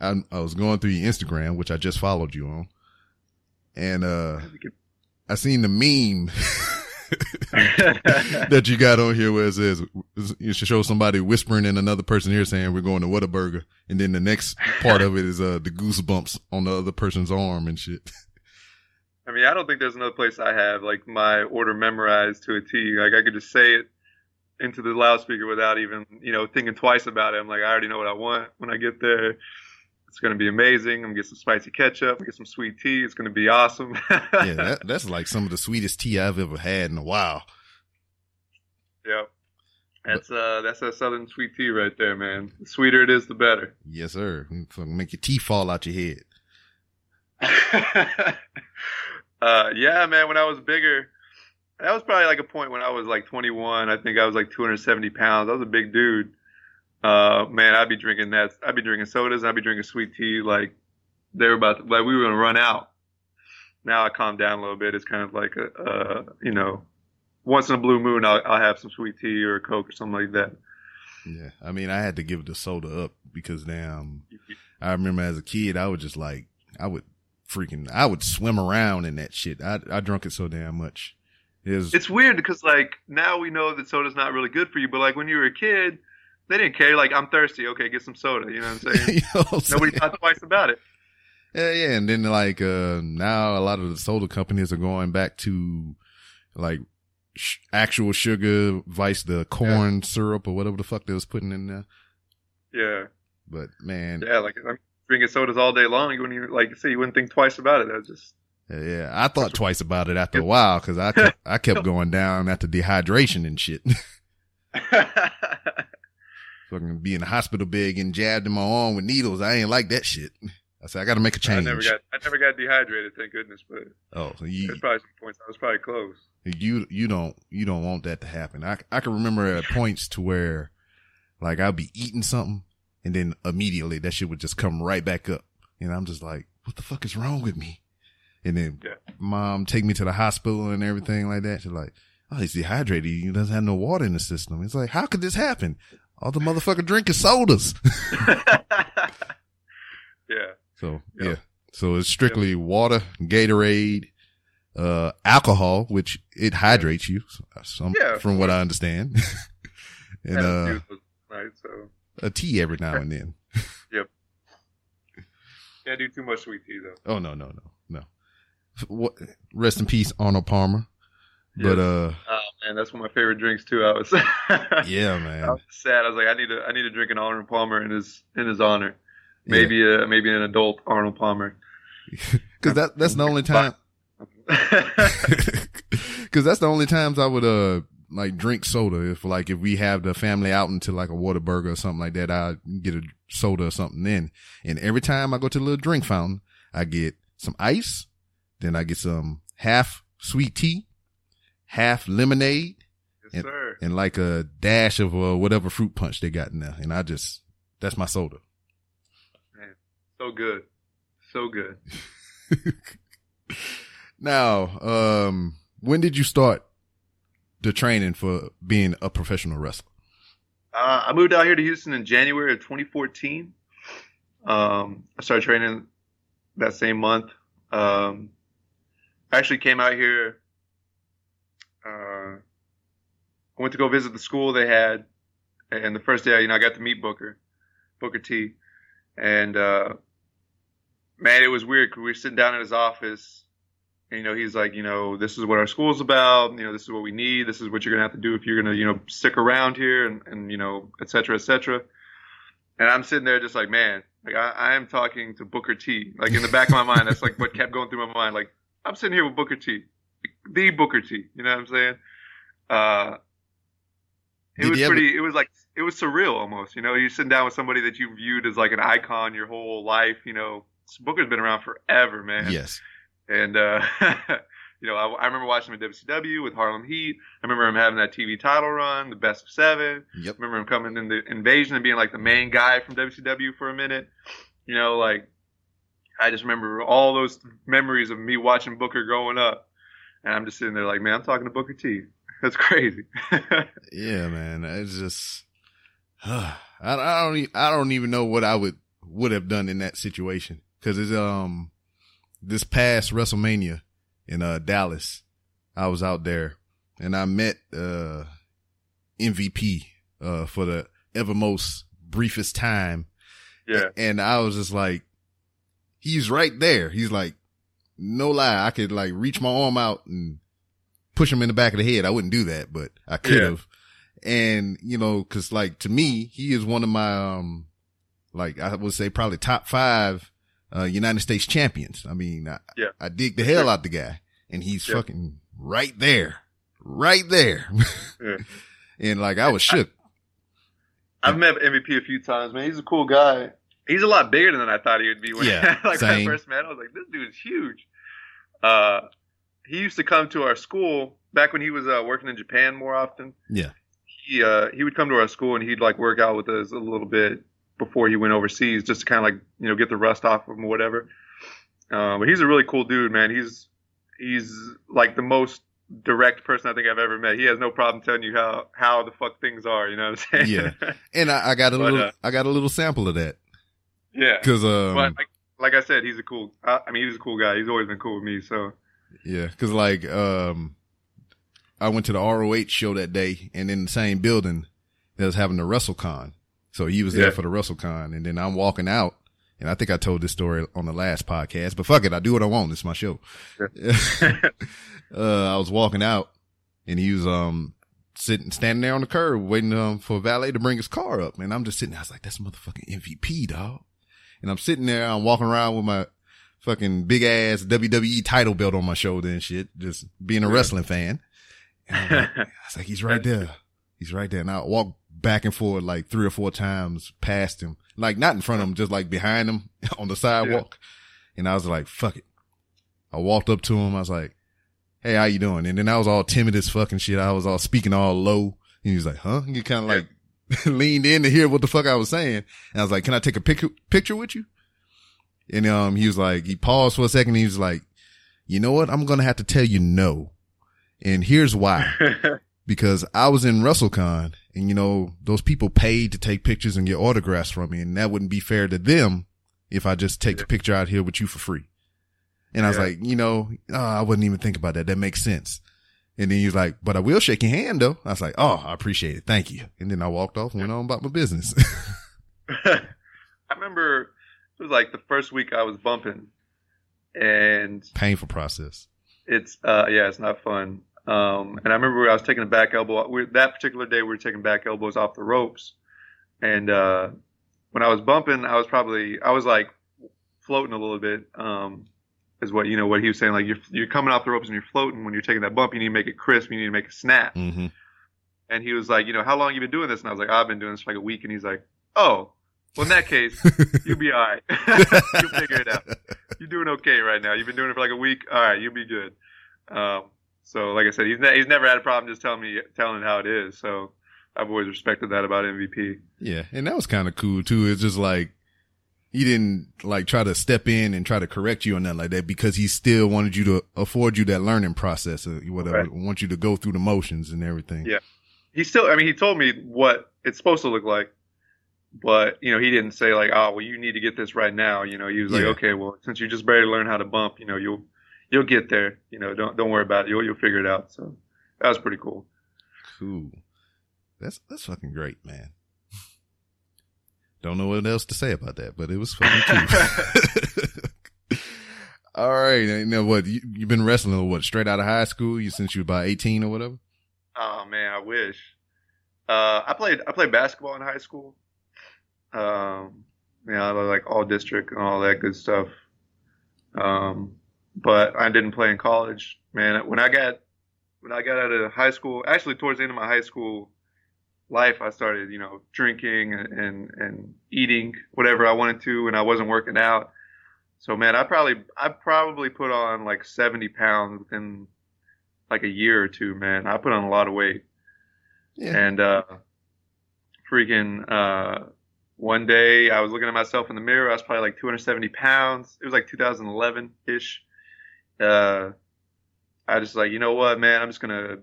Speaker 4: I, I was going through your Instagram, which I just followed you on, and uh I seen the meme [LAUGHS] that you got on here where it says you should show somebody whispering in another person here saying we're going to Whataburger, and then the next part of it is uh the goosebumps on the other person's arm and shit. [LAUGHS]
Speaker 5: I mean, I don't think there's another place I have like my order memorized to a T. Like I could just say it into the loudspeaker without even you know thinking twice about it. I'm like, I already know what I want when I get there. It's gonna be amazing. I'm gonna get some spicy ketchup, get some sweet tea. It's gonna be awesome. [LAUGHS]
Speaker 4: yeah, that, that's like some of the sweetest tea I've ever had in a while.
Speaker 5: Yep. That's uh that's that southern sweet tea right there, man. The sweeter it is, the better.
Speaker 4: Yes, sir. Make your teeth fall out your head. [LAUGHS]
Speaker 5: uh yeah, man, when I was bigger, that was probably like a point when I was like 21. I think I was like 270 pounds. I was a big dude. Uh man, I'd be drinking that. I'd be drinking sodas. I'd be drinking sweet tea. Like they were about to, like we were gonna run out. Now I calmed down a little bit. It's kind of like a, uh, you know, once in a blue moon, I'll, I'll have some sweet tea or a coke or something like that.
Speaker 4: Yeah. I mean, I had to give the soda up because damn, I remember as a kid, I would just like, I would freaking, I would swim around in that shit. I, I drunk it so damn much. It was,
Speaker 5: It's weird because like now we know that soda's not really good for you, but like when you were a kid, they didn't care. Like I'm thirsty, okay, get some soda. You know what I'm saying? [LAUGHS]
Speaker 4: you know what I'm
Speaker 5: Nobody
Speaker 4: saying?
Speaker 5: thought twice about it.
Speaker 4: Yeah, yeah. And then like, uh, now a lot of the soda companies are going back to like sh- actual sugar, vice the corn syrup or whatever the fuck they was putting in there.
Speaker 5: Yeah,
Speaker 4: But man,
Speaker 5: yeah. Like I'm drinking sodas all day long. You wouldn't even like say you wouldn't think twice about it. That was just
Speaker 4: Yeah, yeah. I thought twice about it after a while because I kept, [LAUGHS] I kept going down after dehydration and shit. [LAUGHS] Fucking be in the hospital bed getting jabbed in my arm with needles. I ain't like that shit. I said I got to make a change.
Speaker 5: never got I never got dehydrated, thank goodness. But
Speaker 4: oh, so you
Speaker 5: there's probably some points I was probably close.
Speaker 4: you you don't you don't want that to happen. I I can remember at [LAUGHS] points to where like I'd be eating something and then immediately that shit would just come right back up. And I'm just like, what the fuck is wrong with me? And then
Speaker 5: Yeah.
Speaker 4: mom take me to the hospital and everything like that. She's like, oh, he's dehydrated. He doesn't have no water in the system. It's like, how could this happen? All the motherfucker drink is sodas. [LAUGHS] [LAUGHS]
Speaker 5: yeah.
Speaker 4: So
Speaker 5: Yep.
Speaker 4: yeah. So it's strictly water, Gatorade, uh, alcohol, which it hydrates you. Some,
Speaker 5: Yeah,
Speaker 4: from what I understand. [LAUGHS] and, uh,
Speaker 5: nights, so
Speaker 4: a tea every now and then. Yep.
Speaker 5: Can't do too much sweet tea though.
Speaker 4: Oh, no, no, no, no. What, rest in peace, Arnold Palmer. But, uh,
Speaker 5: Oh man, that's one of my favorite drinks too. I was [LAUGHS]
Speaker 4: yeah, man.
Speaker 5: I was sad. I was like, I need to, I need to drink an Arnold Palmer in his, in his honor. Maybe, uh, maybe an adult Arnold Palmer. [LAUGHS]
Speaker 4: Cause that, that's the only time, [LAUGHS] cause that's the only times I would, uh, like drink soda. If like if we have the family out into like a Whataburger or something like that, I get a soda or something then. And every time I go to the little drink fountain, I get some ice, then I get some half sweet tea, half lemonade,
Speaker 5: Yes,
Speaker 4: and,
Speaker 5: sir.
Speaker 4: and like a dash of uh, whatever fruit punch they got in there. And I just that's my soda.
Speaker 5: Man, So good. So good. [LAUGHS]
Speaker 4: Now, um, when did you start the training for being a professional wrestler?
Speaker 5: Uh, I moved out here to Houston in January of 2014. Um, I started training that same month. Um, I actually came out here. Uh, I went to go visit the school they had, and the first day, you know, I got to meet Booker, Booker T, and uh, man, it was weird we were sitting down in his office, and, you know, he's like, you know, this is what our school's about. You know, this is what we need. This is what you're gonna have to do if you're gonna, you know, stick around here, and, and you know, et cetera, et cetera. And I'm sitting there just like, man, like I, I am talking to Booker T. Like in the back of my mind, that's like what kept going through my mind. Like I'm sitting here with Booker T, the Booker T. You know what I'm saying? Uh, it
Speaker 4: Did
Speaker 5: was
Speaker 4: you ever-
Speaker 5: pretty. It was like it was surreal almost. You know, you're sitting down with somebody that you viewed as like an icon your whole life. You know, Booker's been around forever, man.
Speaker 4: Yes.
Speaker 5: And uh, [LAUGHS] you know, I, I remember watching him in WCW with Harlem Heat. I remember him having that TV title run, the best of seven.
Speaker 4: Yep.
Speaker 5: I remember him coming in the invasion and being like the main guy from WCW for a minute. You know, like I just remember all those memories of me watching Booker growing up, and I'm just sitting there like, man, I'm talking to Booker T. [LAUGHS] That's crazy. [LAUGHS]
Speaker 4: Yeah, man. It's just, [SIGHS] I, I don't, I don't even know what I would, would have done in that situation. Cause it's, um, this past WrestleMania in, uh, Dallas, I was out there and I met, uh, MVP, uh, for the ever most briefest time.
Speaker 5: yeah,
Speaker 4: And I was just like, he's right there. He's like, no lie. I could like reach my arm out and push him in the back of the head. I wouldn't do that, but I could
Speaker 5: Yeah.
Speaker 4: have. And, you know, cause like to me, he is one of my, um, like I would say probably top five, uh, United States champions. I mean, I,
Speaker 5: Yeah.
Speaker 4: I dig the hell out the guy and he's
Speaker 5: Yeah.
Speaker 4: fucking right there, right there. [LAUGHS]
Speaker 5: Yeah.
Speaker 4: and like I was shook.
Speaker 5: I've met MVP a few times, man. He's a cool guy. He's a lot bigger than I thought he would be. When
Speaker 4: Yeah, [LAUGHS]
Speaker 5: like when I first met, him, I was like, this dude is huge. Uh, he used to come to our school back when he was uh, working in Japan more often.
Speaker 4: Yeah.
Speaker 5: He uh, he would come to our school and he'd like work out with us a little bit before he went overseas, just to kind of like you know get the rust off of him or whatever. Uh, but he's a really cool dude, man. He's he's like the most direct person I think I've ever met. He has no problem telling you how how the fuck things are. You know what I'm saying?
Speaker 4: Yeah. And I, I got a [LAUGHS]
Speaker 5: But,
Speaker 4: little,
Speaker 5: uh,
Speaker 4: I got a little sample of that.
Speaker 5: yeah.
Speaker 4: Cause, um,
Speaker 5: but like, like I said, he's a cool. I, I mean, he's a cool guy. He's always been cool with me. So
Speaker 4: Yeah, cause like, um, I went to the ROH show that day and in the same building they was having the WrestleCon. So he was there
Speaker 5: Yeah.
Speaker 4: for the WrestleCon and then I'm walking out and I think I told this story on the last podcast, but fuck it. I do what I want. It's my show. [LAUGHS] uh, I was walking out and he was, um, sitting, standing there on the curb waiting, um, for a valet to bring his car up. And I'm just sitting there. I was like, that's motherfucking MVP, dog. And I'm sitting there. I'm walking around with my fucking big ass WWE title belt on my shoulder and shit, just being a
Speaker 5: Yeah.
Speaker 4: wrestling fan. And like, [LAUGHS] I was like, he's right there. He's right there. And I walk back and forth like three or four times past him, like not in front of him, just like behind him [LAUGHS] on the sidewalk. And I was like, fuck it. I walked up to him. I was like, Hey, how you doing? And then I was all timid as fucking shit. I was all speaking all low. And he was like, huh? And he kind of like [LAUGHS] leaned in to hear what the fuck I was saying. And I was like, can I take a picture, picture with you? And, um, he was like, he paused for a second. He was like, you know what? I'm going to have to tell you no. And here's why. [LAUGHS] because I was in WrestleCon and you know, those people paid to take pictures and get autographs from me and that wouldn't be fair to them if I just take the picture out here with you for free. And I was like, you know, oh, I wouldn't even think about that. That makes sense. And then he's like, but I will shake your hand though. I was like, oh, I appreciate it. Thank you. And then I walked off and went on about my business. [LAUGHS]
Speaker 5: I remember it was like the first week I was bumping, and
Speaker 4: Painful process.
Speaker 5: it's uh yeah, it's not fun. Um, and I remember I was taking a back elbow. We, that particular day, we were taking back elbows off the ropes, and uh, when I was bumping, I was probably I was like floating a little bit. Um, is what you know what he was saying. Like you're you're coming off the ropes and you're floating. When you're taking that bump, you need to make it crisp. You need to make a snap.
Speaker 4: hmm
Speaker 5: and he was like, you know, how long you been doing this? And I was like, I've been doing this for like a week. And he's like, oh, well, in that case, [LAUGHS] you'll be all right. [LAUGHS] you'll figure it out. You're doing okay right now. You've been doing it for like a week. All right, you'll be good. Um, so, like I said, he's ne- he's never had a problem just telling me telling how it is. So, I've always respected that about MVP.
Speaker 4: Yeah, and that was kind of cool too. It's just like he didn't like try to step in and try to correct you or nothing like that because he still wanted you to afford you that learning process or whatever.
Speaker 5: Right.
Speaker 4: Want you to go through the motions and everything.
Speaker 5: Yeah. He still, I mean, he told me what it's supposed to look like, but you know, he didn't say like, oh, well, you need to get this right now. You know, he was like, okay, well, since you just barely learned how to bump, you know, you'll you'll get there. You know, don't don't worry about it. You'll you'll figure it out. So that was pretty cool.
Speaker 4: Cool. That's that's fucking great, man. Don't know what else to say about that, but it was fucking cool. [LAUGHS] All right, now what? You, you've been wrestling what? Straight out of high school? You since you were about eighteen or whatever?
Speaker 5: Oh man, I wish. Uh, I played I played basketball in high school. Um, you know, like all district and all that good stuff. Um, but I didn't play in college. Man, when I got when I got out of high school, actually towards the end of my high school life, I started you know drinking and and, and eating whatever I wanted to, and I wasn't working out. So man, I probably I probably put on like 70 pounds within like a year or two, man. I put on a lot of weight.
Speaker 4: Yeah.
Speaker 5: And uh freaking uh one day I was looking at myself in the mirror, I was probably like 270 pounds. It was like 2011 ish. Uh I just like, you know what, man, I'm just gonna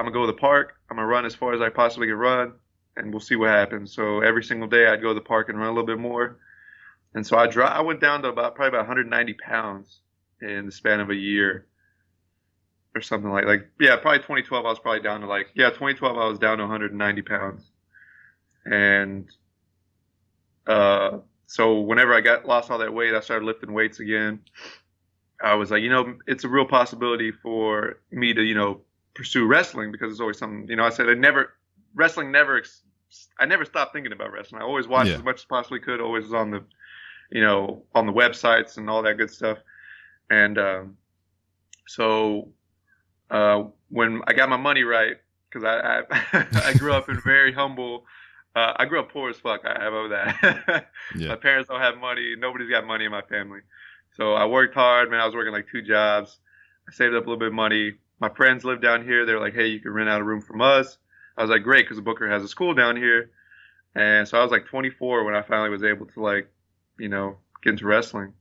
Speaker 5: I'm gonna go to the park, I'm gonna run as far as I possibly can run and we'll see what happens. So every single day I'd go to the park and run a little bit more. And so I dro- I went down to about probably about 190 pounds in the span of a year or something like like yeah probably 2012 I was probably down to like yeah 2012 I was down to 190 pounds and uh so whenever I got lost all that weight I started lifting weights again I was like you know it's a real possibility for me to you know pursue wrestling because it's always something you know I said I never wrestling never I never stopped thinking about wrestling I always watched
Speaker 4: Yeah.
Speaker 5: as much as possibly could always was on the you know on the websites and all that good stuff and um so uh, when I got my money right, because I, I [LAUGHS] I grew up in very humble. Uh, I grew up poor as fuck. I have of that. [LAUGHS]
Speaker 4: Yeah.
Speaker 5: My parents don't have money. Nobody's got money in my family. So I worked hard, man. I was working like two jobs. I saved up a little bit of money. My friends lived down here. They're like, hey, you can rent out a room from us. I was like, great, because Booker has a school down here. And so I was like 24 when I finally was able to like, you know, get into wrestling.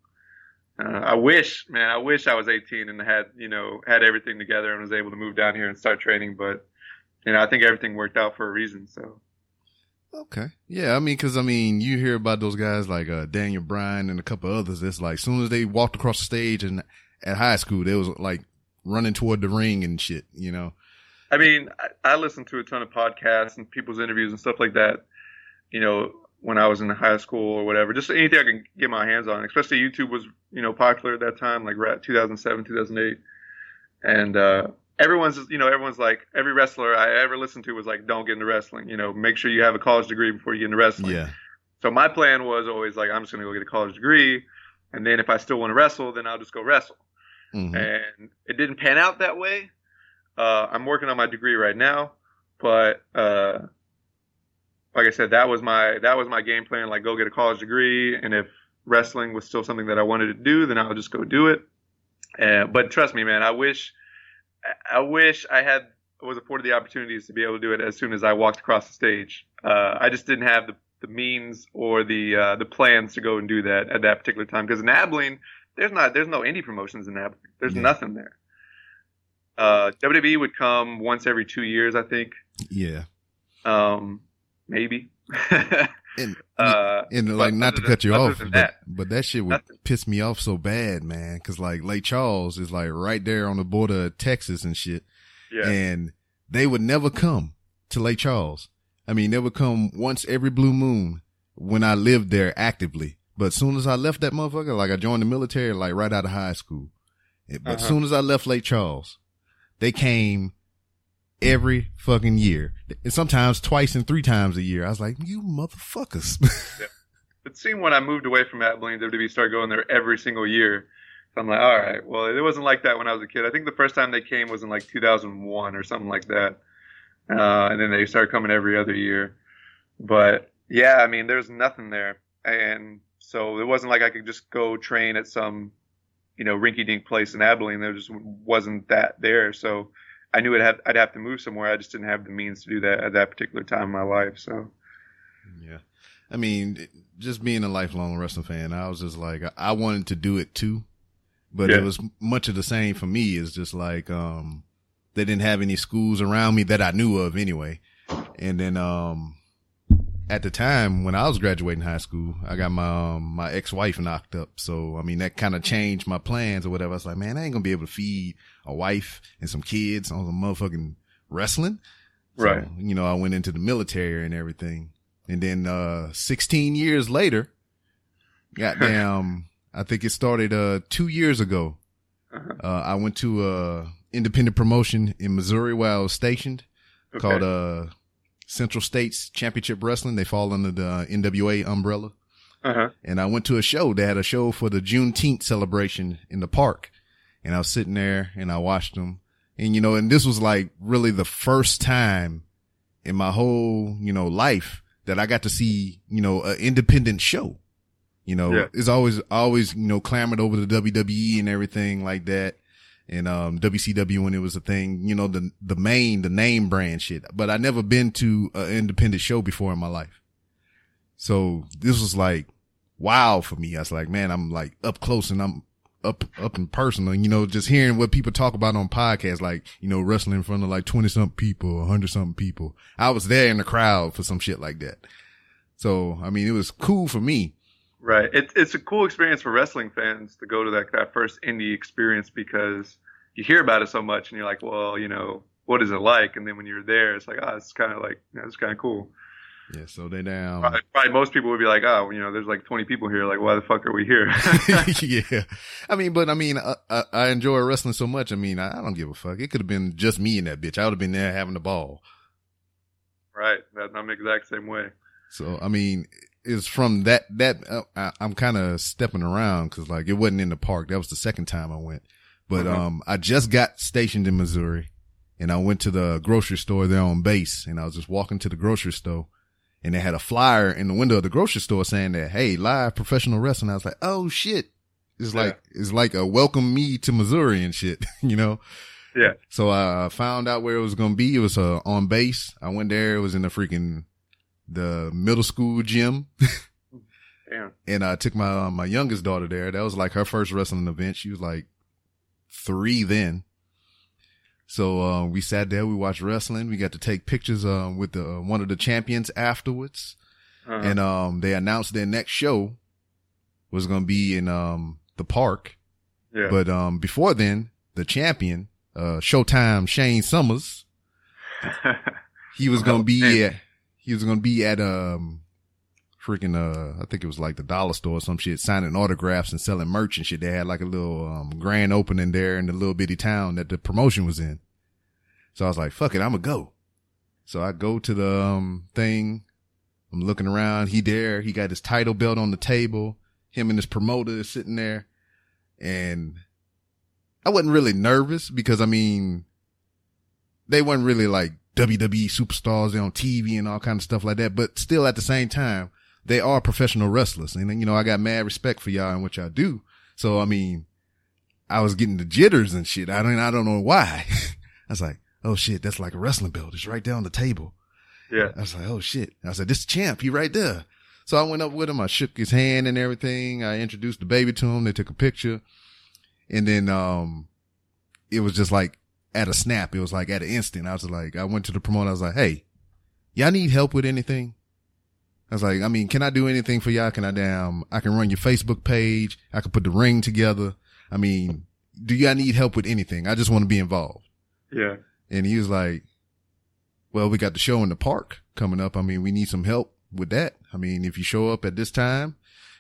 Speaker 5: Uh, I wish, man, I wish I was 18 and had, you know, had everything together and was able to move down here and start training. But, you know, I think everything worked out for a reason. So,
Speaker 4: Okay. Yeah, I mean, cause I mean, you hear about those guys like, uh, Daniel Bryan and a couple others. It's like, as soon as they walked across the stage and at high school, they was like running toward the ring and shit, you know?
Speaker 5: I mean, I, I listened to a ton of podcasts and people's interviews and stuff like that, you know, when I was in high school or whatever, just anything I can get my hands on, especially YouTube was, you know, popular at that time, like right 2007, 2008. And, uh, everyone's, you know, everyone's like, every wrestler I ever listened to was like, don't get into wrestling, you know, make sure you have a college degree before you get into wrestling.
Speaker 4: Yeah.
Speaker 5: So my plan was always like, I'm just going to go get a college degree. And then if I still want to wrestle, then I'll just go wrestle.
Speaker 4: Hmm
Speaker 5: And it didn't pan out that way. Uh, I'm working on my degree right now, but, uh, like I said, that was my, that was my game plan. Like go get a college degree. And if wrestling was still something that I wanted to do, then I'll just go do it. But trust me, man, I wish, I wish I had, was afforded the opportunities to be able to do it as soon as I walked across the stage. Uh, I just didn't have the, the means or the, uh, the plans to go and do that at that particular time. Cause in Abilene, there's not, there's no indie promotions in that. There's
Speaker 4: Yeah.
Speaker 5: nothing there. Uh, WWE would come once every two years, I think.
Speaker 4: Yeah.
Speaker 5: Um, maybe. [LAUGHS]
Speaker 4: And,
Speaker 5: uh,
Speaker 4: and like, not to cut you off, but,
Speaker 5: that,
Speaker 4: but that shit would
Speaker 5: nothing.
Speaker 4: piss me off so bad, man. Cause like Lake Charles is like right there on the border of Texas and shit.
Speaker 5: yeah.
Speaker 4: and they would never come to Lake Charles. I mean, they would come once every blue moon when I lived there actively. But as soon as I left that motherfucker, like I joined the military, like right out of high school. But as
Speaker 5: Uh-huh.
Speaker 4: soon as I left Lake Charles, they came every fucking year. And sometimes twice and three times a year. I was like, you motherfuckers. [LAUGHS]
Speaker 5: It seemed when I moved away from Abilene, WWE started going there every single year. So I'm like, all right, well, it wasn't like that when I was a kid. I think the first time they came was in like 2001 or something like that. uh, and then they started coming every other year. But yeah, I mean, there's nothing there, and so it wasn't like I could just go train at some, you know, rinky-dink place in Abilene. There just wasn't that there. So I knew I'd have, I'd have to move somewhere. I just didn't have the means to do that at that particular time in my life. So
Speaker 4: Yeah. I mean, just being a lifelong wrestling fan, I was just like, I wanted to do it too, but
Speaker 5: Yeah.
Speaker 4: it was much of the same for me. It's just like, um, they didn't have any schools around me that I knew of anyway. And then, um, at the time when I was graduating high school, I got my, um, my ex-wife knocked up. So, I mean, that kind of changed my plans or whatever. I was like, man, I ain't gonna be able to feed a wife and some kids on some motherfucking wrestling. So,
Speaker 5: Right.
Speaker 4: you know, I went into the military and everything. And then, uh, 16 years later, goddamn, [LAUGHS] I think it started, uh, two years ago.
Speaker 5: Uh-huh.
Speaker 4: Uh, I went to a independent promotion in Missouri where I was stationed
Speaker 5: Okay.
Speaker 4: called, uh, Central States Championship Wrestling. They fall under the NWA umbrella.
Speaker 5: uh-huh.
Speaker 4: And I went to a show. They had a show for the Juneteenth celebration in the park. And I was sitting there and I watched them. And, you know, and this was like really the first time in my whole, you know, life that I got to see, you know, an independent show. You know,
Speaker 5: Yeah.
Speaker 4: it's always, always, you know, clamored over the WWE and everything like that. And, um, WCW when it was a thing, you know, the, the main, the name brand shit. But I never been to an independent show before in my life. So this was like, wow for me. I was like, man, I'm like up close and I'm up, up and personal. You know, just hearing what people talk about on podcasts, like, you know, wrestling in front of like 20 something people, 100 something people. I was there in the crowd for some shit like that. So, I mean, it was cool for me.
Speaker 5: Right. It's it's a cool experience for wrestling fans to go to that that first indie experience because you hear about it so much and you're like, well, you know, what is it like? And then when you're there, it's like, ah, it's kind of like, you know, it's kind of cool.
Speaker 4: Yeah. So they down.
Speaker 5: Probably, probably most people would be like, oh, you know, there's like 20 people here. Like, why the fuck are we here? [LAUGHS] [LAUGHS]
Speaker 4: yeah. I mean, but I mean, I, I, I enjoy wrestling so much. I mean, I, I don't give a fuck. It could have been just me and that bitch. I would have been there having the ball.
Speaker 5: right. That, I'm the exact same way.
Speaker 4: So, I mean, it's from that, that, uh, I, I'm kind of stepping around cause like it wasn't in the park. That was the second time I went, but, um, I just got stationed in Missouri and I went to the grocery store there on base and I was just walking to the grocery store and they had a flyer in the window of the grocery store saying that, Hey, live professional wrestling. I was like, Oh shit. It's
Speaker 5: Yeah.
Speaker 4: like, it's like a welcome me to Missouri and shit, [LAUGHS] you know?
Speaker 5: Yeah.
Speaker 4: So I found out where it was going to be. It was, uh, on base. I went there. It was in the freaking, the middle school gym [LAUGHS]
Speaker 5: Damn.
Speaker 4: and I took my, uh, my youngest daughter there. That was like her first wrestling event. She was like three then. So, uh, we sat there, we watched wrestling. We got to take pictures, um, with the, uh, one of the champions afterwards.
Speaker 5: Uh-huh.
Speaker 4: And, um, they announced their next show was going to be in, um, the park.
Speaker 5: yeah.
Speaker 4: But, um, before then, the champion, uh, Showtime Shane Summers, [LAUGHS] he was going to be at, he was to be at, um, freaking, uh, I think it was like the dollar store or some shit, signing autographs and selling merch and shit. They had like a little, um, grand opening there in the little bitty town that the promotion was in. So I was like, fuck it, I'm gonna go. So I go to the, um, thing. I'm looking around. He there. He got his title belt on the table. Him and his promoter is sitting there and I wasn't really nervous because I mean, they weren't really like WWE superstars. They're on TV and all kind of stuff like that. But still at the same time, they are professional wrestlers. And you know, I got mad respect for y'all and what y'all do. So, I mean, I was getting the jitters and shit. I don't, I don't know why. [LAUGHS] I was like, oh shit, that's like a wrestling belt. It's right there on the table.
Speaker 5: yeah.
Speaker 4: I was like, oh shit. I said, this champ, he right there. So I went up with him. I shook his hand and everything. I introduced the baby to him. They took a picture. And then, um, it was just like at a snap. It was like at an instant. I was like, I went to the promoter. I was like, Hey, y'all need help with anything? I was like, I mean, can I do anything for y'all? Can I damn, I can run your Facebook page. I can put the ring together. I mean, do y'all need help with anything? I just want to be involved.
Speaker 5: Yeah.
Speaker 4: And he was like, well, we got the show in the park coming up. I mean, we need some help with that. I mean, if you show up at this time,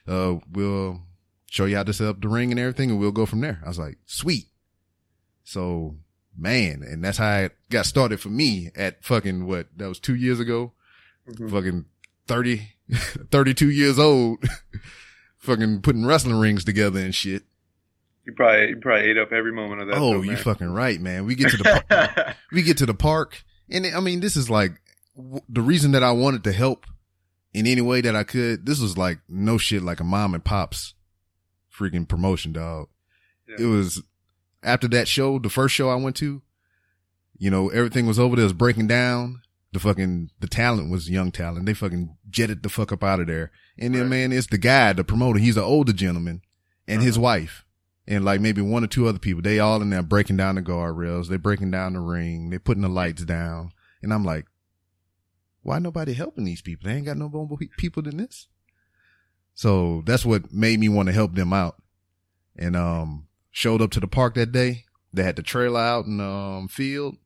Speaker 4: uh, we'll show you how to set up the ring and everything and we'll go from there. I was like, sweet. So man, and that's how it got started for me at fucking what? That was two years ago.
Speaker 5: Mhm.
Speaker 4: Fucking 30, [LAUGHS] 32 years old. [LAUGHS] fucking putting wrestling rings together and shit.
Speaker 5: You probably you probably ate up every moment of that.
Speaker 4: oh, you fucking right, man. We get to the, par- [LAUGHS] we get to the park And I mean, this is like w- the reason that I wanted to help in any way that I could. This was like no shit, like a mom and pops freaking promotion, dog.
Speaker 5: Yeah.
Speaker 4: It was after that show, the first show I went to, you know, everything was over there, was breaking down. The fucking, the talent was young talent. They fucking jetted the fuck up out of there. And then,
Speaker 5: Right.
Speaker 4: man, it's the guy, the promoter. He's an older gentleman and his
Speaker 5: Uh-huh.
Speaker 4: wife and like maybe one or two other people. They all in there breaking down the guardrails. They're breaking down the ring. They're putting the lights down. And I'm like, why nobody helping these people? They ain't got no more people than this. So that's what made me want to help them out. And, um, showed up to the park that day. They had the trailer out in, um, field.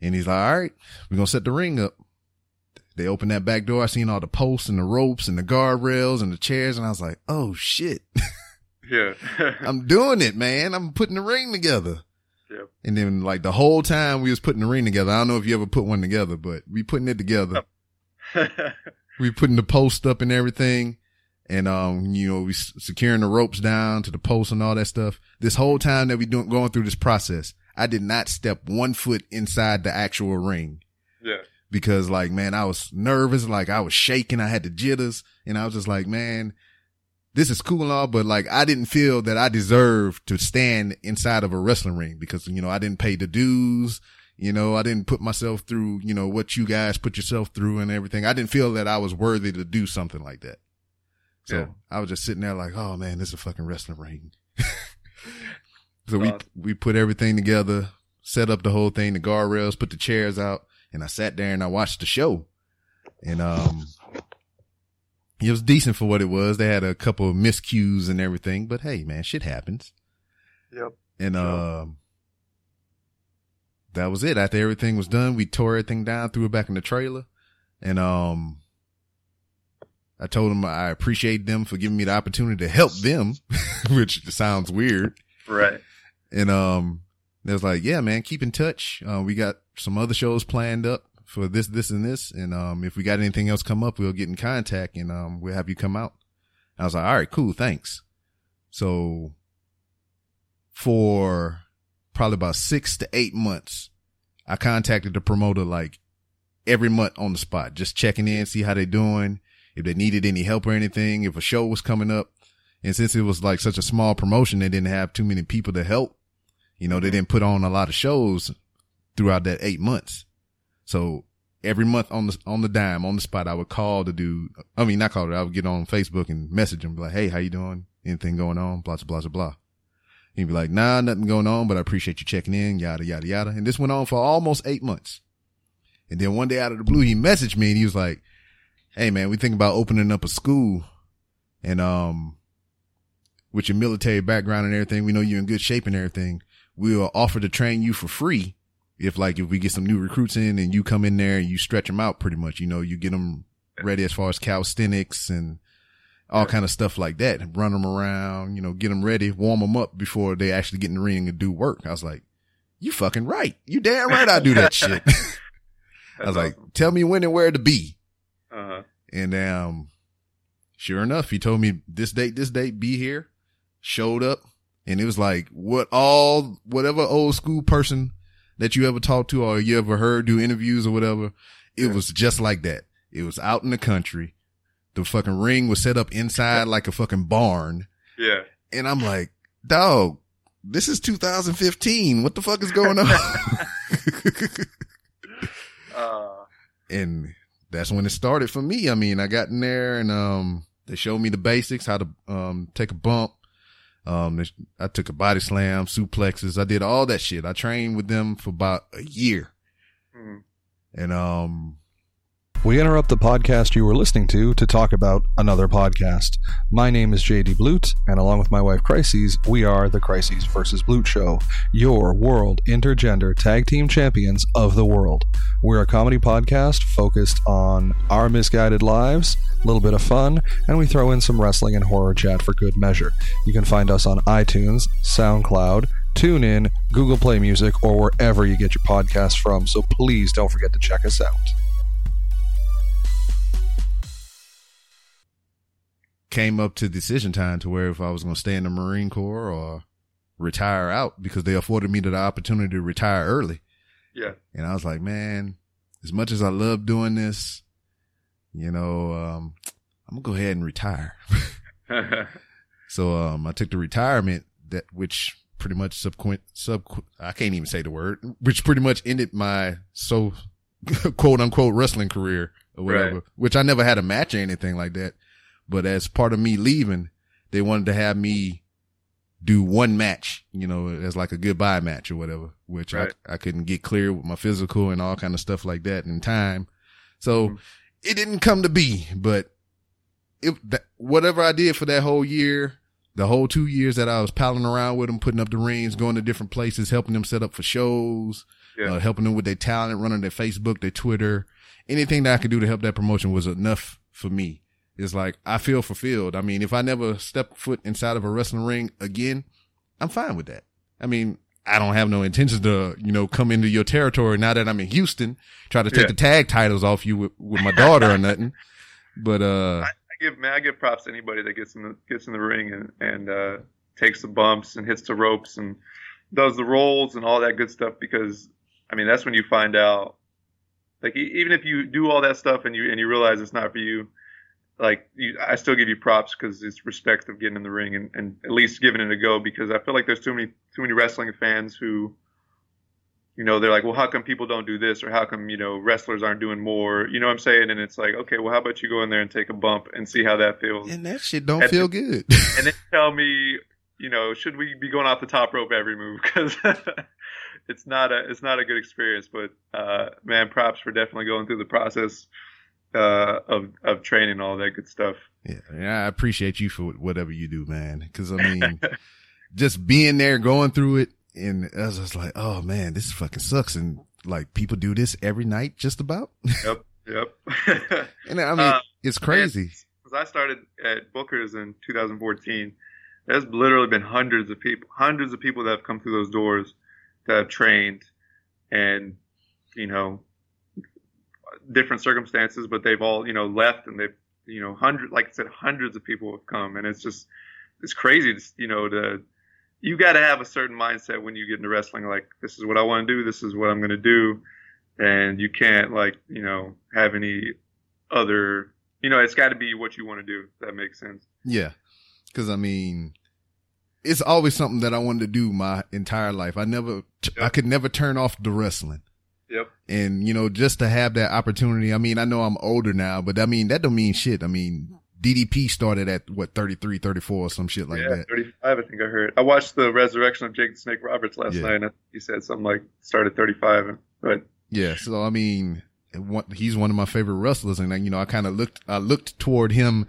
Speaker 4: And he's like, all right, we're going to set the ring up. They opened that back door. I seen all the posts and the ropes and the guardrails and the chairs. And I was like, oh shit.
Speaker 5: Yeah. [LAUGHS]
Speaker 4: I'm doing it, man. I'm putting the ring together.
Speaker 5: Yep.
Speaker 4: And then like the whole time we was putting the ring together. I don't know if you ever put one together, but we putting it together. [LAUGHS] we putting the post up and everything. And, um, you know, we securing the ropes down to the post and all that stuff. This whole time that we doing, going through this process, I did not step one foot inside the actual ring
Speaker 5: yeah.
Speaker 4: because like, man, I was nervous. Like I was shaking. I had the jitters and I was just like, man, this is cool and all, but like I didn't feel that I deserved to stand inside of a wrestling ring because, you know, I didn't pay the dues. You know, I didn't put myself through, you know, what you guys put yourself through and everything. I didn't feel that I was worthy to do something like that. So
Speaker 5: Yeah.
Speaker 4: I was just sitting there like, oh man, this is a fucking wrestling ring. [LAUGHS] so we, we put everything together, set up the whole thing, the guardrails, put the chairs out, and I sat there and I watched the show. And, um, it was decent for what it was. They had a couple of miscues and everything, but hey, man, shit happens.
Speaker 5: Yep.
Speaker 4: And, um, that was it. After everything was done, we tore everything down, threw it back in the trailer. And, um, I told them I appreciate them for giving me the opportunity to help them, [LAUGHS] which sounds weird.
Speaker 5: Right.
Speaker 4: And, um, they was like, yeah, man, keep in touch. Uh, we got some other shows planned up for this, this and this. And, um, if we got anything else come up, we'll get in contact and, um, we'll have you come out. I was like, all right, cool. Thanks. So for probably about six to eight months, I contacted the promoter like every month on the spot, just checking in, see how they're doing, if they needed any help or anything, if a show was coming up. And since it was like such a small promotion, they didn't have too many people to help. You know, they mm-hmm. didn't put on a lot of shows throughout that eight months. So every month on the, on the dime, on the spot, I would call the dude. I mean, not call it. I would get on Facebook and message him like, Hey, how you doing? Anything going on? Blah, blah, blah, blah. He'd be like, nah, nothing going on, but I appreciate you checking in, yada, yada, yada. And this went on for almost eight months. And then one day out of the blue, he messaged me and he was like, Hey man, we think about opening up a school and, um, with your military background and everything, we know you're in good shape and everything. We'll offer to train you for free. If like, if we get some new recruits in and you come in there and you stretch them out pretty much, you know, you get them ready as far as calisthenics and all kind of stuff like that. Run them around, you know, get them ready, warm them up before they actually get in the ring and do work. I was like, you fucking right. You damn right I do that [LAUGHS] shit. [LAUGHS] I was like, tell me when and where to be.
Speaker 5: Uh huh.
Speaker 4: And, um, sure enough, he told me this date, this date, be here, showed up. And it was like what all, whatever old school person that you ever talked to or you ever heard do interviews or whatever. It
Speaker 5: Yeah.
Speaker 4: was just like that. It was out in the country. The fucking ring was set up inside like a fucking barn.
Speaker 5: Yeah.
Speaker 4: And I'm like, dog, this is 2015. What the fuck is going on? [LAUGHS]
Speaker 5: Uh,
Speaker 4: and that's when it started for me. I mean, I got in there and, um, they showed me the basics, how to, um, take a bump. Um, they- I took a body slam, suplexes. I did all that shit. I trained with them for about a year.
Speaker 5: mhm.
Speaker 4: And, um,
Speaker 6: We interrupt the podcast you were listening to to talk about another podcast. My name is JD Blute, and along with my wife Crises, we are the Crises versus Blute Show, your world intergender tag team champions of the world. We're a comedy podcast focused on our misguided lives, a little bit of fun, and we throw in some wrestling and horror chat for good measure. You can find us on iTunes, SoundCloud, TuneIn, Google Play Music, or wherever you get your podcasts from, so please don't forget to check us out.
Speaker 4: Came up to decision time to where if I was going to stay in the Marine Corps or retire out because they afforded me the opportunity to retire early.
Speaker 5: Yeah.
Speaker 4: And I was like, man, as much as I love doing this, you know, um, I'm gonna go ahead and retire. [LAUGHS] so, um, I took the retirement that, which pretty much subsequent, sub, I can't even say the word, which pretty much ended my so [LAUGHS] quote unquote wrestling career or whatever,
Speaker 5: Right.
Speaker 4: which I never had a match or anything like that. But as part of me leaving, they wanted to have me do one match, you know, as like a goodbye match or whatever, which
Speaker 5: Right.
Speaker 4: I, I couldn't get clear with my physical and all kind of stuff like that in time. So
Speaker 5: Mhm.
Speaker 4: it didn't come to be, but it, that, whatever I did for that whole year, the whole two years that I was palling around with them, putting up the rings, going to different places, helping them set up for shows,
Speaker 5: Yeah.
Speaker 4: uh, helping them with their talent, running their Facebook, their Twitter, anything that I could do to help that promotion was enough for me. It's like, I feel fulfilled. I mean, if I never step foot inside of a wrestling ring again, I'm fine with that. I mean, I don't have no intentions to, you know, come into your territory now that I'm in Houston, try to take
Speaker 5: Yeah.
Speaker 4: the tag titles off you with, with my daughter or nothing. But, uh,
Speaker 5: I give man, I give props to anybody that gets in the gets in the ring and and uh, takes the bumps and hits the ropes and does the rolls and all that good stuff because I mean that's when you find out like even if you do all that stuff and you and you realize it's not for you like you, I still give you props because it's respect of getting in the ring and, and at least giving it a go because I feel like there's too many too many wrestling fans who you know, they're like, well, how come people don't do this? Or how come, you know, wrestlers aren't doing more? You know what I'm saying? And it's like, okay, well, how about you go in there and take a bump and see how that feels?
Speaker 4: and that shit don't
Speaker 5: And-
Speaker 4: feel good.
Speaker 5: And then tell me, you know, should we be going off the top rope every move? Because [LAUGHS] it's not a, it's not a good experience, but, uh, man, props for definitely going through the process, uh, of, of training all that good stuff.
Speaker 4: Yeah, yeah, I appreciate you for whatever you do, man. Cause I mean, [LAUGHS] just being there, going through it, and I was just like, oh man, this fucking sucks. And like people do this every night, just about.
Speaker 5: Yep. Yep. [LAUGHS]
Speaker 4: And I mean,
Speaker 5: Uh,
Speaker 4: it's crazy.
Speaker 5: Because I started at Booker's in 2014, there's literally been hundreds of people, hundreds of people that have come through those doors that have trained and, you know, different circumstances, but they've all, you know, left and they've, you know, hundred, like I said, hundreds of people have come and it's just, it's crazy, to, you know, to, you got to have a certain mindset when you get into wrestling. Like, this is what I want to do. This is what I'm going to do. And you can't like, you know, have any other, you know, it's got to be what you want to do. That makes sense.
Speaker 4: Yeah. Cause I mean, it's always something that I wanted to do my entire life. I never, I could never turn off the wrestling.
Speaker 5: Yep.
Speaker 4: And, you know, just to have that opportunity. I mean, I know I'm older now, but I mean, that don't mean shit. I mean, DDP started at what, 33, 34 or some shit like
Speaker 5: yeah,
Speaker 4: that.
Speaker 5: 35, I think I heard. I watched the resurrection of Jake the Snake Roberts last
Speaker 4: Yeah.
Speaker 5: night, and he said something like started 35. But
Speaker 4: Yeah. So, I mean, he's one of my favorite wrestlers. And, you know, I kind of looked, I looked toward him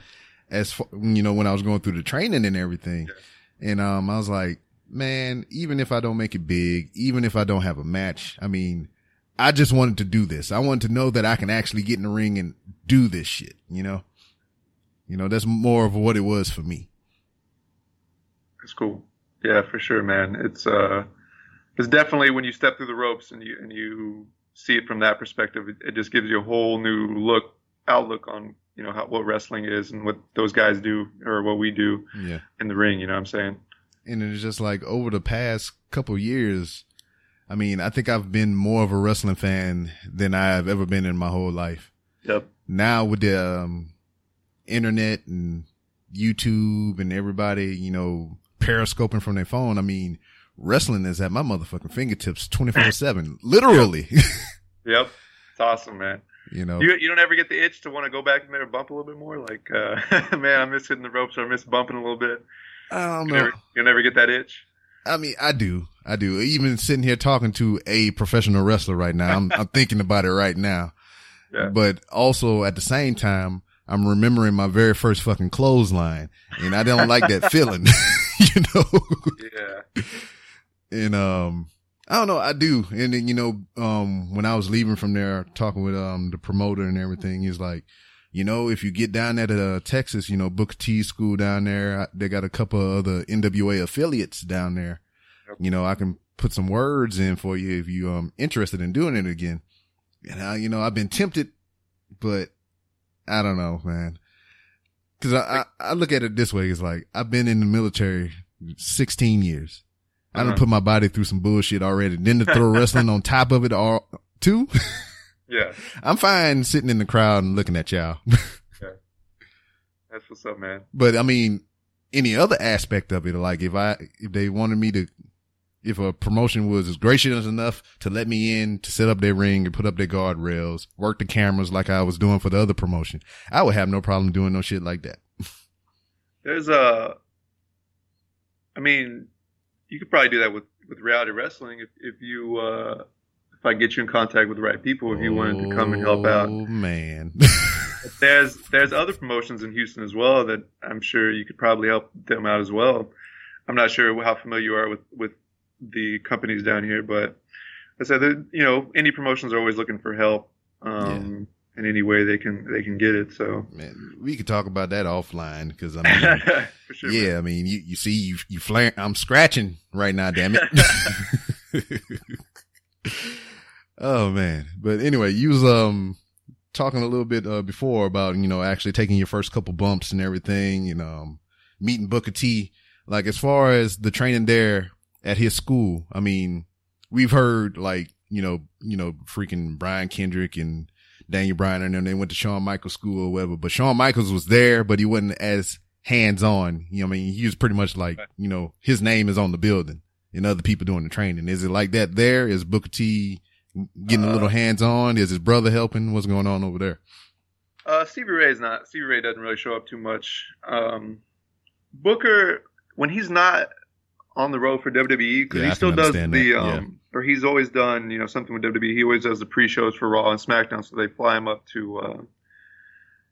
Speaker 4: as, far, you know, when I was going through the training and everything. And, um, I was like, man, even if I don't make it big, even if I don't have a match, I mean, I just wanted to do this. I wanted to know that I can actually get in the ring and do this shit, you know? You know, that's more of what it was for me.
Speaker 5: it's cool. Yeah, for sure, man. It's uh, it's definitely when you step through the ropes and you and you see it from that perspective, it, it just gives you a whole new look outlook on you know how, what wrestling is and what those guys do or what we do
Speaker 4: Yeah.
Speaker 5: in the ring. You know what I'm saying?
Speaker 4: And it's just like over the past couple years, I mean, I think I've been more of a wrestling fan than I've ever been in my whole life.
Speaker 5: Yep.
Speaker 4: Now with the um, internet and YouTube and everybody, you know, periscoping from their phone, I mean, wrestling is at my motherfucking fingertips 24 seven, [LAUGHS] literally,
Speaker 5: Yep. It's awesome, man.
Speaker 4: you know.
Speaker 5: You you don't ever get the itch to want to go back in there and bump a little bit more? Like, uh, [LAUGHS] man, I miss hitting the ropes or I miss bumping a little bit.
Speaker 4: I don't
Speaker 5: You
Speaker 4: know.
Speaker 5: never, you never get that itch?
Speaker 4: I mean, I do. I do. Even sitting here talking to a professional wrestler right now, I'm, I'm thinking about it right now. [LAUGHS]
Speaker 5: Yeah.
Speaker 4: But also at the same time, I'm remembering my very first fucking clothesline and I don't like that feeling, [LAUGHS] you know?
Speaker 5: Yeah.
Speaker 4: and, um, I don't know. I do. And then, you know, um, when I was leaving from there talking with, um, the promoter and everything, he's like, you know, if you get down there to uh, Texas, you know, Booker T school down there, they got a couple of other NWA affiliates down there. You know, I can put some words in for you if you um interested in doing it again. And I, you know, I've been tempted, but I don't know, man. Cause I, I, I look at it this way. It's like, I've been in the military 16 years. I done
Speaker 5: Uh-huh.
Speaker 4: put my body through some bullshit already. Then to throw [LAUGHS] wrestling on top of it all too.
Speaker 5: Yeah, [LAUGHS]
Speaker 4: I'm fine sitting in the crowd and looking at y'all. [LAUGHS]
Speaker 5: that's what's up, man.
Speaker 4: but I mean, any other aspect of it, like if I, if they wanted me to, if a promotion was gracious enough to let me in to set up their ring and put up their guardrails, work the cameras like I was doing for the other promotion, I would have no problem doing no shit like that. [LAUGHS]
Speaker 5: There's a, I mean, you could probably do that with with reality wrestling if if you uh if I get you in contact with the right people if you wanted to come and help out.
Speaker 4: Oh man. [LAUGHS]
Speaker 5: There's there's other promotions in Houston as well that I'm sure you could probably help them out as well. I'm not sure how familiar you are with with the companies down here, but I said that you know indie promotions are always looking for help um, in any way they can they can get it. So
Speaker 4: man, we could talk about that offline because I mean, [LAUGHS]
Speaker 5: for sure.
Speaker 4: yeah, I mean, you, you see, you, you flare, I'm scratching right now, damn it. [LAUGHS] oh man. But anyway, you was, um, talking a little bit, uh, before about, you know, actually taking your first couple bumps and everything, you know, um, meeting Booker T. Like, as far as the training there at his school, I mean, we've heard like, you know, you know, freaking Brian Kendrick and Daniel Bryan and them, they went to Shawn Michaels school or whatever, but Shawn Michaels was there, but he wasn't as hands on. You know, I mean, he was pretty much like, you know, his name is on the building and other people doing the training. Is it like that there? Is Booker T getting a little hands on? Is his brother helping? What's going on over there?
Speaker 5: Uh, Stevie is not. Stevie Ray doesn't really show up too much. Um, Booker, when he's not on the road for WWE, because
Speaker 4: Yeah,
Speaker 5: he still does the,
Speaker 4: that,
Speaker 5: um, or he's always done, you know, something with WWE. He always does the pre-shows for Raw and SmackDown, so they fly him up to, uh,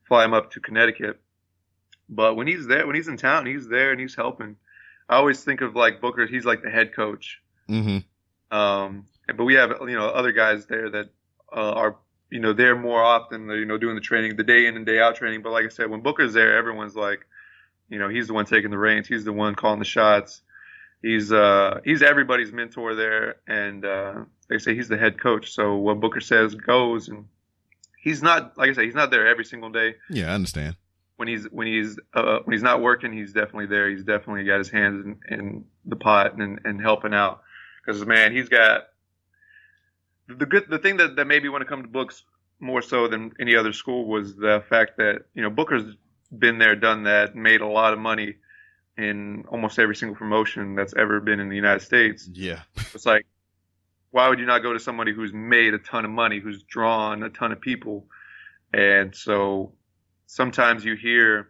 Speaker 5: fly him up to Connecticut. But when he's there, when he's in town, he's there and he's helping. I always think of like Booker. He's like the head coach.
Speaker 4: Mm-hmm.
Speaker 5: Um, but we have you know other guys there that uh, are you know there more often. They're, you know doing the training, the day in and day out training. But like I said, when Booker's there, everyone's like, you know, he's the one taking the reins. He's the one calling the shots. He's uh he's everybody's mentor there, and uh, they say he's the head coach. So what Booker says goes, and he's not like I said, he's not there every single day
Speaker 4: Yeah, I understand.
Speaker 5: when he's when he's uh, when he's not working, he's definitely there. He's definitely got his hands in, in the pot and, and helping out. Because man, he's got the good. The thing that, that made me want to come to books more so than any other school was the fact that you know Booker's been there, done that, made a lot of money in almost every single promotion that's ever been in the United States.
Speaker 4: Yeah.
Speaker 5: It's like, why would you not go to somebody who's made a ton of money, who's drawn a ton of people? And so sometimes you hear,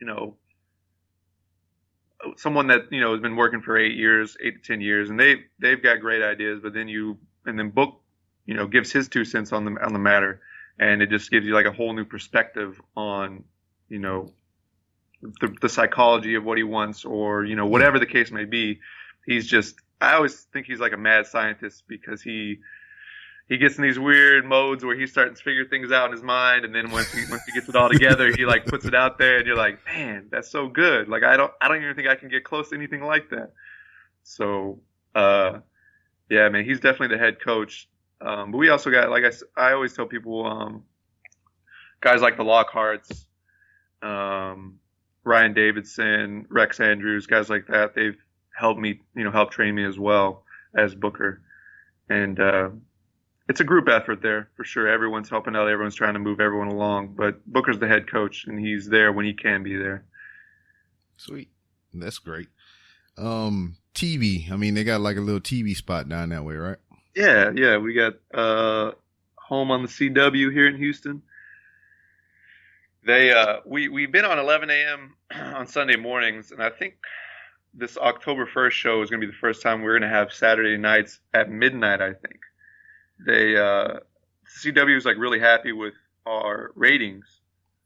Speaker 5: you know, someone that, you know, has been working for eight years, eight to 10 years, and they, they've got great ideas, but then you, and then Book, you know, gives his two cents on the, on the matter. And it just gives you like a whole new perspective on, you know, the, the psychology of what he wants or, you know, whatever the case may be. He's just, I always think he's like a mad scientist because he, he gets in these weird modes where he's starting to figure things out in his mind, and then once he once he gets it all together, he like puts it out there, and you're like, man, that's so good. Like I don't I don't even think I can get close to anything like that. So, uh, yeah, man, he's definitely the head coach. Um, but we also got like I I always tell people, um, guys like the Lockharts, um, Ryan Davidson, Rex Andrews, guys like that. They've helped me, you know, help train me as well as Booker, and. Uh, it's a group effort there for sure. Everyone's helping out. Everyone's trying to move everyone along. But Booker's the head coach, and he's there when he can be there.
Speaker 4: Sweet. That's great. Um, TV. I mean, they got like a little TV spot down that way, right?
Speaker 5: Yeah, yeah. We got uh, home on the CW here in Houston. They uh, we we've been on 11 a.m. [CLEARS THROAT] on Sunday mornings, and I think this October 1st show is going to be the first time we're going to have Saturday nights at midnight. I think they uh, CW is like really happy with our ratings.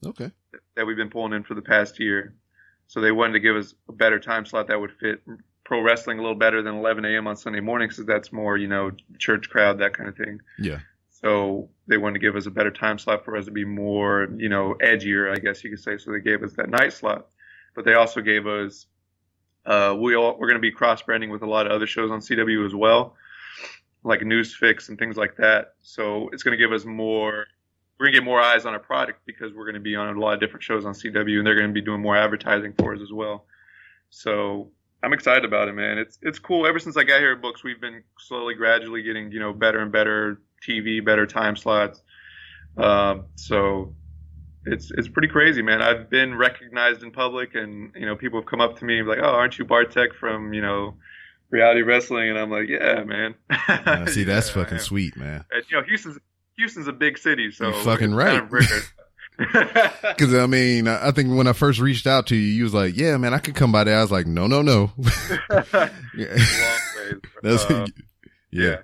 Speaker 4: Okay.
Speaker 5: that we've been pulling in for the past year. So they wanted to give us a better time slot that would fit pro wrestling a little better than 11 a.m. on Sunday mornings, because that's more, you know, church crowd, that kind of thing.
Speaker 4: Yeah.
Speaker 5: So they wanted to give us a better time slot for us to be more, you know, edgier, I guess you could say. So they gave us that night slot, but they also gave us, uh, we all, we're going to be cross branding with a lot of other shows on CW as well, like Newsfix and things like that. So it's going to give us more, we're going to get more eyes on our product because we're going to be on a lot of different shows on CW and they're going to be doing more advertising for us as well. So I'm excited about it, man. It's it's cool. Ever since I got here at Books, we've been slowly, gradually getting you know better and better TV, better time slots. Um, so it's it's pretty crazy, man. I've been recognized in public, and you know people have come up to me like, "Oh, aren't you Bartek from you know reality wrestling?" And I'm like, "Yeah, man."
Speaker 4: Uh, [LAUGHS] see, that's
Speaker 5: Yeah,
Speaker 4: fucking sweet, man.
Speaker 5: And, you know, Houston's Houston's a big city, so
Speaker 4: You fucking right.
Speaker 5: of rare. [LAUGHS] [LAUGHS]
Speaker 4: Cause I mean, I think when I first reached out to you, you was like, yeah, man, I could come by there. I was like, no, no, no.
Speaker 5: Long ways.
Speaker 4: That's,
Speaker 5: Uh,
Speaker 4: yeah.
Speaker 5: yeah.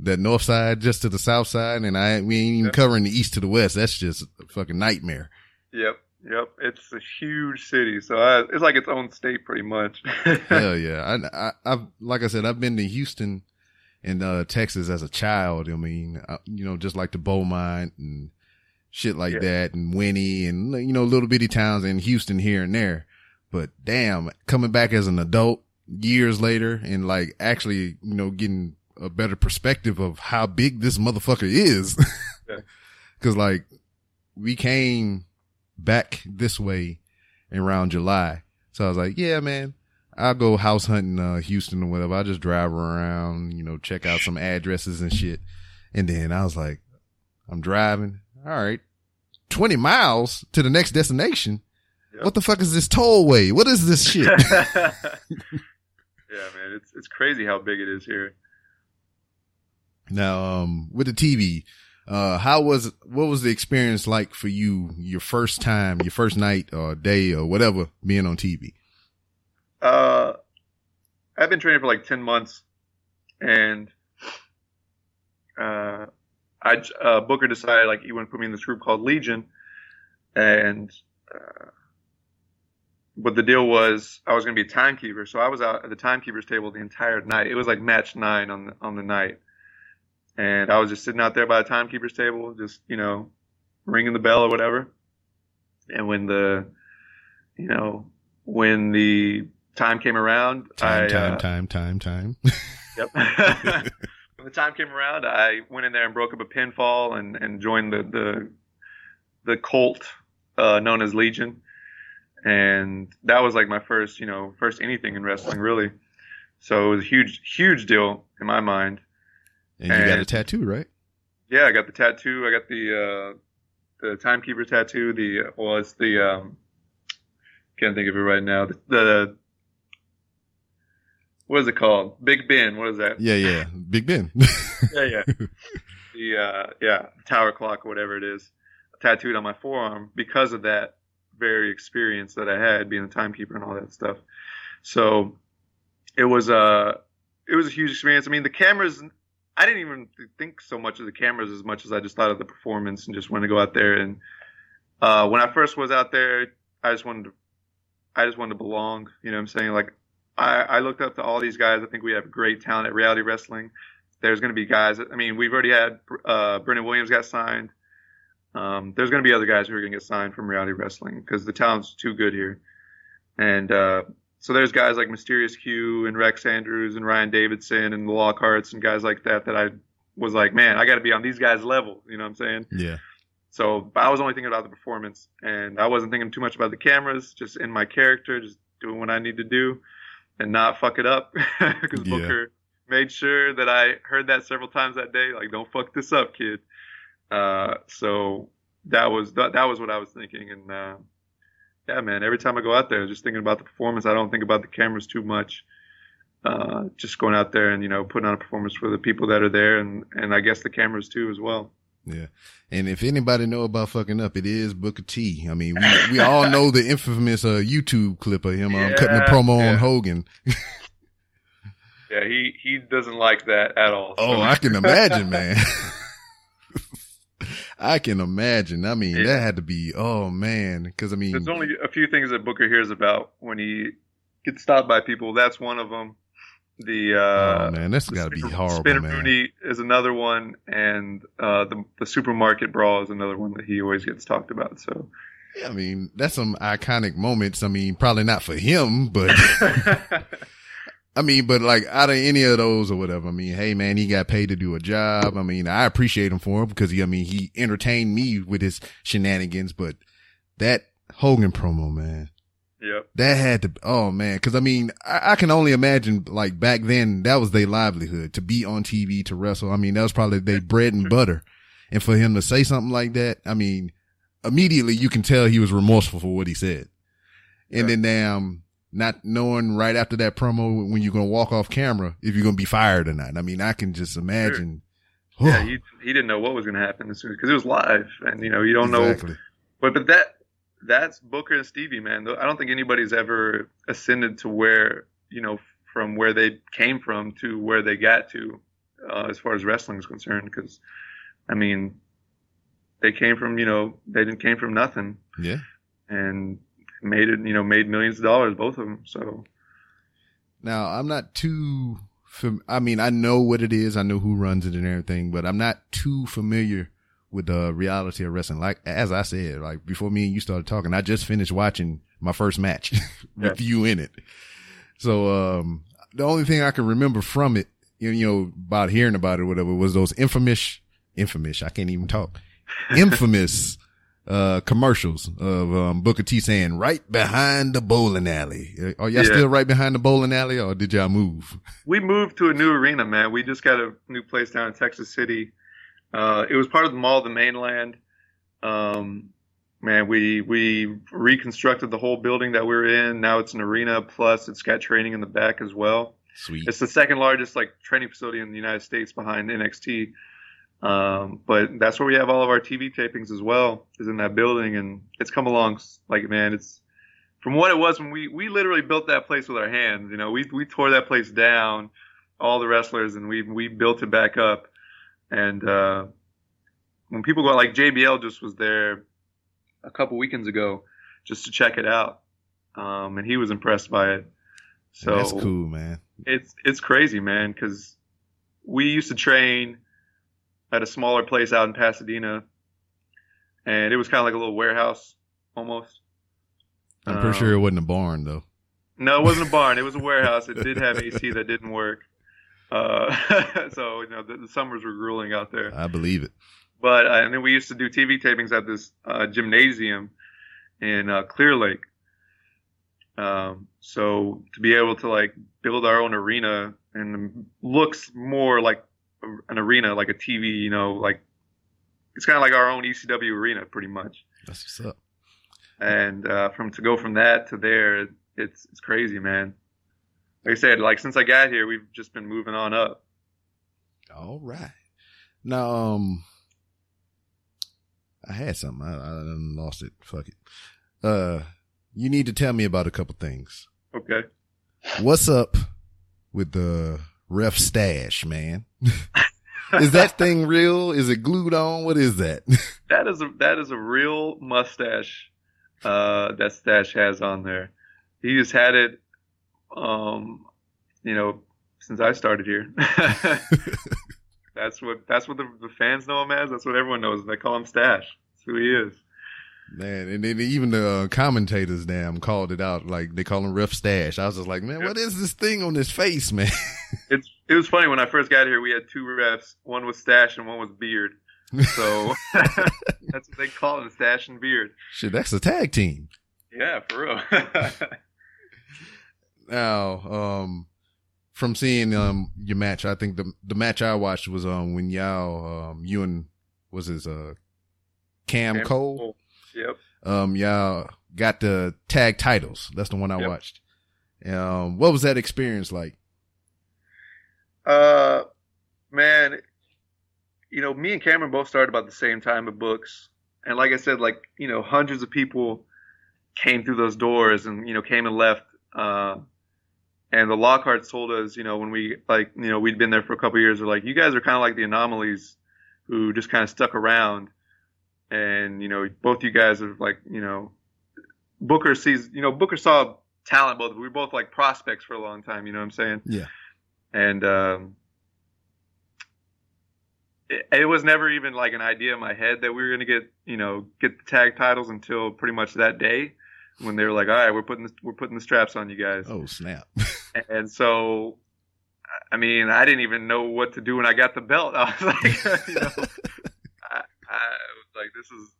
Speaker 4: That north side just to the south side. And I, we ain't even
Speaker 5: Yeah.
Speaker 4: covering the east to the west. That's just a fucking nightmare.
Speaker 5: Yep. Yep. It's a huge city, so I, it's like its own state, pretty much. [LAUGHS]
Speaker 4: Hell yeah. I, I, I've, like I said, I've been to Houston and, uh, Texas as a child. I mean, I, you know, just like the Beaumont and shit like
Speaker 5: Yeah.
Speaker 4: that and Winnie and, you know, little bitty towns in Houston here and there. But damn, coming back as an adult years later and like actually, you know, getting a better perspective of how big this motherfucker is.
Speaker 5: Yeah. [LAUGHS]
Speaker 4: Cause like we came back this way around July. So I was like, yeah, man, I'll go house hunting, uh, Houston or whatever. I'll just drive around, you know, check out some addresses and shit. And then I was like, I'm driving. All right. 20 miles to the next destination.
Speaker 5: Yep.
Speaker 4: What the fuck is this tollway? What is this shit? [LAUGHS] [LAUGHS]
Speaker 5: yeah, man, it's it's crazy how big it is here.
Speaker 4: Now, um, with the TV, uh, how was, what was the experience like for you, your first time, your first night or day or whatever being on TV?
Speaker 5: Uh, I've been training for like ten months, and uh, I uh, Booker decided like he to put me in this group called Legion, and uh, but the deal was I was going to be a timekeeper, so I was out at the timekeeper's table the entire night. It was like match nine on the on the night, and I was just sitting out there by the timekeeper's table, just you know, ringing the bell or whatever. And when the, you know, when the time came around,
Speaker 4: Time,
Speaker 5: I,
Speaker 4: time,
Speaker 5: uh,
Speaker 4: time, time, time. [LAUGHS]
Speaker 5: Yep. [LAUGHS] when the time came around, I went in there and broke up a pinfall and, and joined the the the cult uh, known as Legion, and that was like my first, you know, first anything in wrestling really. So it was a huge, huge deal in my mind.
Speaker 4: And you got a tattoo, right?
Speaker 5: Yeah, I got the tattoo. I got the uh, the timekeeper tattoo. The well, it's the um, can't think of it right now. The, the what is it called? Big Ben. What is that?
Speaker 4: Yeah, yeah. Big Ben. [LAUGHS]
Speaker 5: yeah, yeah. the uh, yeah tower clock or whatever it is, tattooed on my forearm because of that very experience that I had being a timekeeper and all that stuff. So it was uh it was a huge experience. I mean, the cameras. I didn't even think so much of the cameras as much as I just thought of the performance and just wanted to go out there. And uh, when I first was out there, I just wanted to, I just wanted to belong. You know what I'm saying? Like I, I looked up to all these guys. I think we have great talent at reality wrestling there's going to be guys. I mean, we've already had uh, Brendan Williams got signed. Um, there's going to be other guys who are going to get signed from reality wrestling because the talent's too good here. And uh, so there's guys like Mysterious Q and Rex Andrews and Ryan Davidson and the Lockharts and guys like that that I was like, man, I got to be on these guys' level. You know what I'm saying?
Speaker 4: yeah.
Speaker 5: So I was only thinking about the performance, and I wasn't thinking too much about the cameras. Just in my character, just doing what I need to do, and not fuck it up. [LAUGHS] Because
Speaker 4: Yeah.
Speaker 5: Booker made sure that I heard that several times that day. Like, don't fuck this up, kid. Uh, so that was that, that was what I was thinking, and uh, yeah, man. Every time I go out there, just thinking about the performance. I don't think about the cameras too much. Uh, just going out there and you know putting on a performance for the people that are there, and and I guess the cameras too as well.
Speaker 4: Yeah. And if anybody know about fucking up, it is Booker T. I mean, we, we all [LAUGHS] know the infamous uh, YouTube clip of him um, cutting the
Speaker 5: Yeah,
Speaker 4: promo
Speaker 5: yeah.
Speaker 4: on Hogan. [LAUGHS]
Speaker 5: Yeah, he he doesn't like that at all.
Speaker 4: Oh, I can imagine, man. [LAUGHS] I can imagine. I mean, that had to be, oh man. Cause I mean,
Speaker 5: There's only a few things that Booker hears about when he gets stopped by people. That's one of them. The uh,
Speaker 4: oh man, that's
Speaker 5: the
Speaker 4: gotta be horrible,
Speaker 5: Spinner
Speaker 4: man.
Speaker 5: Rooney is another one, and uh, the the supermarket brawl is another one that he always gets talked about. So Yeah,
Speaker 4: I mean, that's some iconic moments. I mean, probably not for him, but [LAUGHS] I mean, but like out of any of those or whatever, I mean, hey man, he got paid to do a job. I mean, I appreciate him for it because he, I mean, he entertained me with his shenanigans, but that Hogan promo, man.
Speaker 5: Yep.
Speaker 4: That had to, oh man, cause I mean, I, I can only imagine like back then that was their livelihood to be on TV to wrestle. I mean, that was probably their bread and butter. And for him to say something like that, I mean, immediately you can tell he was remorseful for what he said. And then damn, not knowing right after that promo when you're going to walk off camera, if you're going to be fired or not. I mean, I can just imagine.
Speaker 5: Yeah, he he didn't know what was going to happen as soon because it was live, and you know you don't
Speaker 4: exactly.
Speaker 5: know. But but that that's Booker and Stevie, man. I don't think anybody's ever ascended to where you know from where they came from to where they got to, uh, as far as wrestling is concerned. Because I mean, they came from you know they didn't came from nothing.
Speaker 4: Yeah.
Speaker 5: And made it, you know, made millions of dollars, both of them. So
Speaker 4: now I'm not too. Fam- I mean, I know what it is. I know who runs it and everything, but I'm not too familiar with the reality of wrestling. Like as I said, like before me and you started talking, I just finished watching my first match [LAUGHS] with
Speaker 5: Yeah.
Speaker 4: you in it. So um, the only thing I can remember from it, you you know, about hearing about it, or whatever, was those infamous, infamous. I can't even talk. [LAUGHS] Infamous. Uh, commercials of, um, Booker T saying right behind the bowling alley. Uh, Are y'all
Speaker 5: Yeah.
Speaker 4: still right behind the bowling alley or did y'all move?
Speaker 5: we moved to a new arena, man. We just got a new place down in Texas City. Uh, it was part of the Mall of the Mainland. Um, man, we we reconstructed the whole building that we were in. Now it's an arena. Plus, it's got training in the back as well.
Speaker 4: Sweet.
Speaker 5: It's the second largest like training facility in the United States behind NXT. Um, but that's where we have all of our TV tapings as well, is in that building, and it's come along like man, it's from what it was when we we literally built that place with our hands. You know, we we tore that place down, all the wrestlers, and we we built it back up. And uh, when people go like JBL just was there a couple weekends ago just to check it out, um, and he was impressed by it. So
Speaker 4: That's cool, man.
Speaker 5: it's it's crazy, man, because we used to train at a smaller place out in Pasadena, and it was kind of like a little warehouse almost.
Speaker 4: I'm pretty
Speaker 5: Um,
Speaker 4: sure it wasn't a barn though.
Speaker 5: No, it wasn't a barn. It was a warehouse. It did have AC that didn't work. Uh, [LAUGHS] so you know the, the summers were grueling out there.
Speaker 4: I believe it.
Speaker 5: But uh, and then we used to do TV tapings at this uh, gymnasium in uh, Clear Lake. Um, so to be able to like build our own arena and looks more like an arena, like a TV, you know, like it's kind of like our own ECW arena, pretty much.
Speaker 4: That's what's up.
Speaker 5: And uh, from to go from that to there, it's it's crazy, man. Like I said, like since I got here, we've just been moving on up.
Speaker 4: All right. Now, um, I had something. I, I lost it. Fuck it. Uh, you need to tell me about a couple things.
Speaker 5: Okay.
Speaker 4: What's up with the ref stash, man? is that [LAUGHS] thing real? Is it glued on? What is that? [LAUGHS]
Speaker 5: That is a that is a real mustache uh, that Stash has on there. He has had it, um, you know, since I started here. [LAUGHS] that's what that's what the, the fans know him as. That's what everyone knows. They call him Stash. That's who he is.
Speaker 4: Man, and then even the uh, commentators, damn, called it out. Like they call him ref stash. I was just like, man, what is this thing on his face, man? [LAUGHS]
Speaker 5: It's it was funny when I first got here. We had two refs. One was Stash and one was Beard. So [LAUGHS] that's what they call him, Stash and Beard.
Speaker 4: Shit, that's a tag team.
Speaker 5: Yeah, for real. [LAUGHS]
Speaker 4: Now, um, from seeing um your match, I think the the match I watched was um when y'all um you and was his uh Cam, Cole
Speaker 5: Yep.
Speaker 4: um y'all got the tag titles. That's the one I
Speaker 5: Yep.
Speaker 4: watched. Um, what was that experience like?
Speaker 5: Uh, man, you know, me and Cameron both started about the same time at books, and like I said, like you know, hundreds of people came through those doors and you know came and left. Uh, and the Lockharts told us, you know, when we like, you know, we'd been there for a couple of years, they're like, you guys are kind of like the anomalies who just kind of stuck around, and you know, both you guys are like, you know, Booker sees, you know, Booker saw talent both. We were both like prospects for a long time. You know what I'm saying?
Speaker 4: Yeah.
Speaker 5: and um, it, it was never even like an idea in my head that we were going to get you know get the tag titles until pretty much that day when they were like all right we're putting the, we're putting the straps on you guys
Speaker 4: Oh snap! [LAUGHS]
Speaker 5: and so I mean I didn't even know what to do when I got the belt [LAUGHS] I was like [LAUGHS] you know I, I was like this is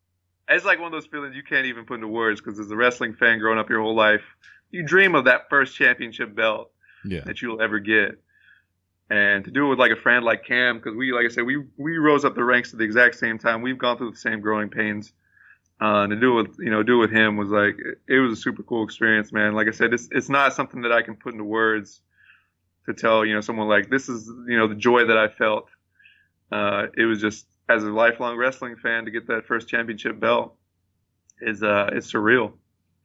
Speaker 5: it's like one of those feelings you can't even put into words because as a wrestling fan growing up your whole life, you dream of that first championship belt
Speaker 4: Yeah.
Speaker 5: that you'll ever get. And to do it with like a friend like Cam, because we, like I said, we we rose up the ranks at the exact same time. We've gone through the same growing pains. Uh, and to do it with you know do it with him was like it, was a super cool experience, man. Like I said, it's it's not something that I can put into words to tell you know someone like this is you know the joy that I felt. Uh, it was just as a lifelong wrestling fan to get that first championship belt is uh it's surreal.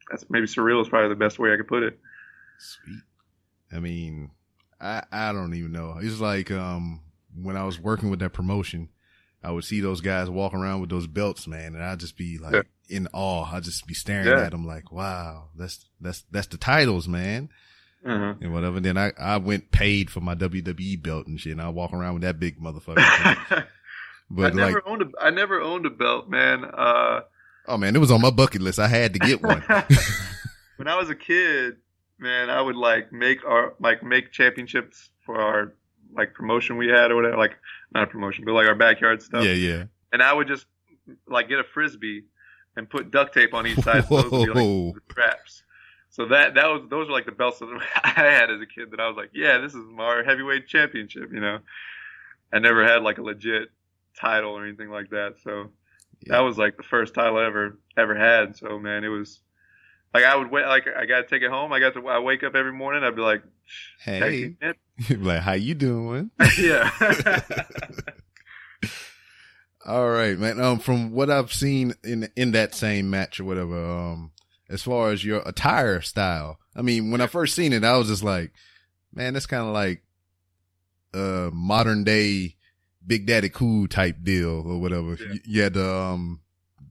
Speaker 5: That's maybe surreal is probably the best way I could put it.
Speaker 4: Sweet. I mean, I I don't even know. It's like um when I was working with that promotion, I would see those guys walking around with those belts, man, and I'd just be like
Speaker 5: Yeah.
Speaker 4: in awe. I'd just be staring
Speaker 5: Yeah.
Speaker 4: at them like, wow, that's that's that's the titles, man,
Speaker 5: Uh-huh.
Speaker 4: and whatever. Then I I went paid for my WWE belt and shit, and I walk around with that big motherfucker. [LAUGHS]
Speaker 5: I never
Speaker 4: like,
Speaker 5: owned a I never owned a belt, man. Uh,
Speaker 4: oh man, it was on my bucket list. I had to get one. [LAUGHS]
Speaker 5: when I was a kid, man, I would like make our like make championships for our like promotion we had or whatever, like not a promotion, but like our backyard stuff.
Speaker 4: yeah, yeah.
Speaker 5: And I would just like get a frisbee and put duct tape on each side. So those would be like the straps. So that that was those were like the belts that [LAUGHS] I had as a kid that I was like, yeah, this is my heavyweight championship. You know, I never had like a legit title or anything like that. So
Speaker 4: Yeah.
Speaker 5: that was like the first title I ever ever had. So man, it was like I would wait. Like I got to take it home. I got to. I wake up every morning. I'd be like,
Speaker 4: Hey, [LAUGHS] like how you doing? [LAUGHS] [LAUGHS]
Speaker 5: yeah.
Speaker 4: All right, man. Um, from what I've seen in in that same match or whatever, um, as far as your attire style, I mean, when I first seen it, I was just like, man, that's kind of like uh modern day Big Daddy Cool type deal or whatever.
Speaker 5: Yeah.
Speaker 4: You, had the um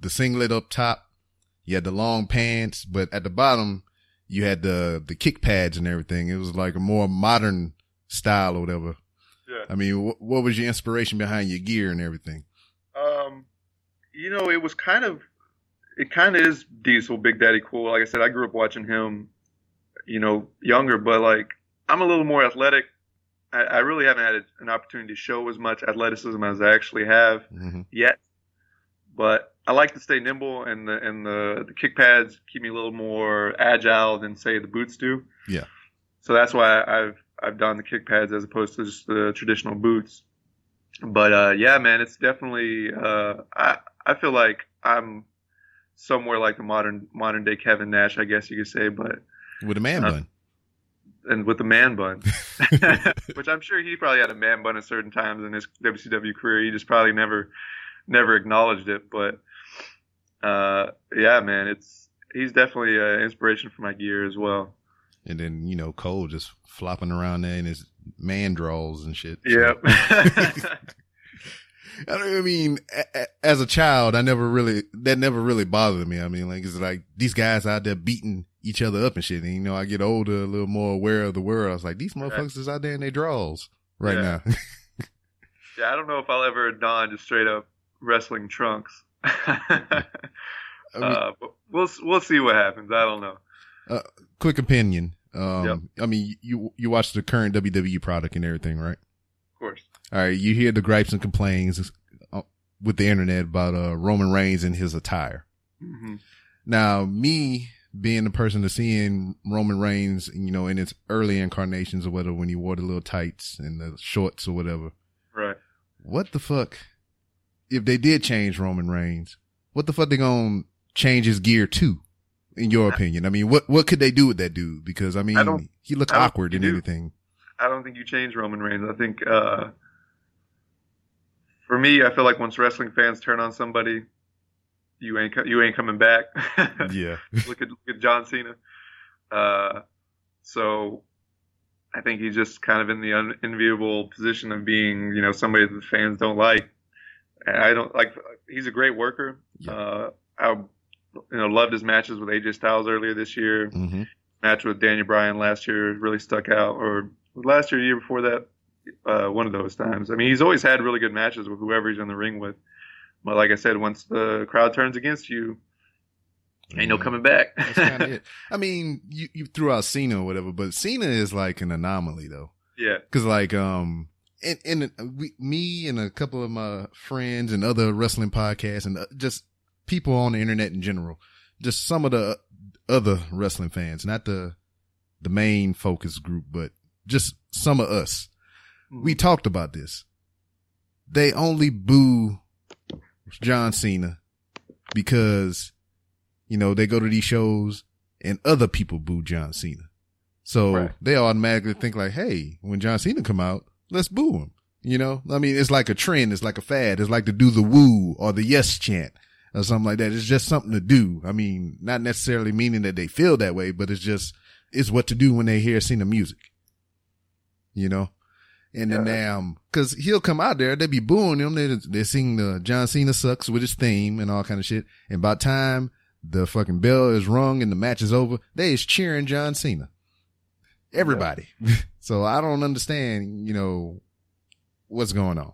Speaker 4: the singlet up top, you had the long pants, but at the bottom you had the the kick pads and everything. It was like a more modern style or whatever.
Speaker 5: yeah.
Speaker 4: I mean, wh- what was your inspiration behind your gear and everything?
Speaker 5: Um, you know, it was kind of, it kind of is Diesel, Big Daddy Cool. Like I said, I grew up watching him, you know, younger, but like I'm a little more athletic. I, I really haven't had an opportunity to show as much athleticism as I actually have
Speaker 4: hmm
Speaker 5: yet, but I like to stay nimble, and the and the, the kick pads keep me a little more agile than say the boots do.
Speaker 4: Yeah.
Speaker 5: So that's why I've I've done the kick pads as opposed to just the traditional boots. But uh, yeah, man, it's definitely uh, I I feel like I'm somewhere like the modern modern day Kevin Nash, I guess you could say, but
Speaker 4: with a man
Speaker 5: Uh,
Speaker 4: bun.
Speaker 5: And with the man bun, [LAUGHS] [LAUGHS] which I'm sure he probably had a man bun at certain times in his WCW career. He just probably never never acknowledged it. But uh, yeah, man, it's he's definitely an inspiration for my gear as well.
Speaker 4: and then you know Cole just flopping around there in his man draws and shit.
Speaker 5: Yep. [LAUGHS]
Speaker 4: I mean, as a child, I never really that never really bothered me. I mean, like it's like these guys out there beating each other up and shit. And you know, I get older, a little more aware of the world. I was like, these motherfuckers is out there in their draws right
Speaker 5: Yeah.
Speaker 4: now. [LAUGHS]
Speaker 5: yeah, I don't know if I'll ever don just straight up wrestling trunks. [LAUGHS]
Speaker 4: I mean,
Speaker 5: uh, but we'll we'll see what happens. I don't know.
Speaker 4: quick opinion. Um,
Speaker 5: Yep.
Speaker 4: I mean, you you watch the current WWE product and everything, right?
Speaker 5: Of course.
Speaker 4: All right, you hear the gripes and complaints uh, with the internet about uh, Roman Reigns and his attire.
Speaker 5: hmm
Speaker 4: Now, me being the person to seeing Roman Reigns, you know, in its early incarnations or whatever, when he wore the little tights and the shorts or whatever,
Speaker 5: Right.
Speaker 4: what the fuck? If they did change Roman Reigns, what the fuck they gonna change his gear to? In your opinion, I mean, what what could they do with that dude? Because I mean,
Speaker 5: I
Speaker 4: he looked awkward and everything.
Speaker 5: I don't think you change Roman Reigns. I think uh, for me, I feel like once wrestling fans turn on somebody, you ain't you ain't coming back. [LAUGHS]
Speaker 4: Yeah, [LAUGHS]
Speaker 5: look at look at John Cena. Uh, so I think he's just kind of in the unenviable position of being, you know, somebody that the fans don't like. I don't like. He's a great worker.
Speaker 4: Yeah.
Speaker 5: Uh, I, you know, loved his matches with AJ Styles earlier this year.
Speaker 4: hmm
Speaker 5: Match with Daniel Bryan last year really stuck out, or last year, year before that, uh, one of those times. I mean, he's always had really good matches with whoever he's in the ring with. But like I said, once the crowd turns against you, ain't no coming back.
Speaker 4: That's [LAUGHS] it. I mean, you, you threw out Cena or whatever, but Cena is like an anomaly though.
Speaker 5: yeah.
Speaker 4: Cause like, um, and, and we, me and a couple of my friends and other wrestling podcasts and uh, just people on the internet in general, just some of the other wrestling fans, not the the main focus group, but just some of us. We talked about this. They only boo John Cena because, you know, they go to these shows and other people boo John Cena. So
Speaker 5: Right.
Speaker 4: they automatically think like, Hey, when John Cena come out, let's boo him. You know, I mean, it's like a trend. It's like a fad. It's like to do the woo or the yes chant or something like that. It's just something to do. I mean, not necessarily meaning that they feel that way, but it's just, it's what to do when they hear Cena music. You know? And then,
Speaker 5: Yeah.
Speaker 4: um, cause he'll come out there, they be booing him. They, they sing the John Cena sucks with his theme and all kind of shit. And by the time the fucking bell is rung and the match is over, they is cheering John Cena. Everybody. [LAUGHS] so I don't understand, you know, what's going on.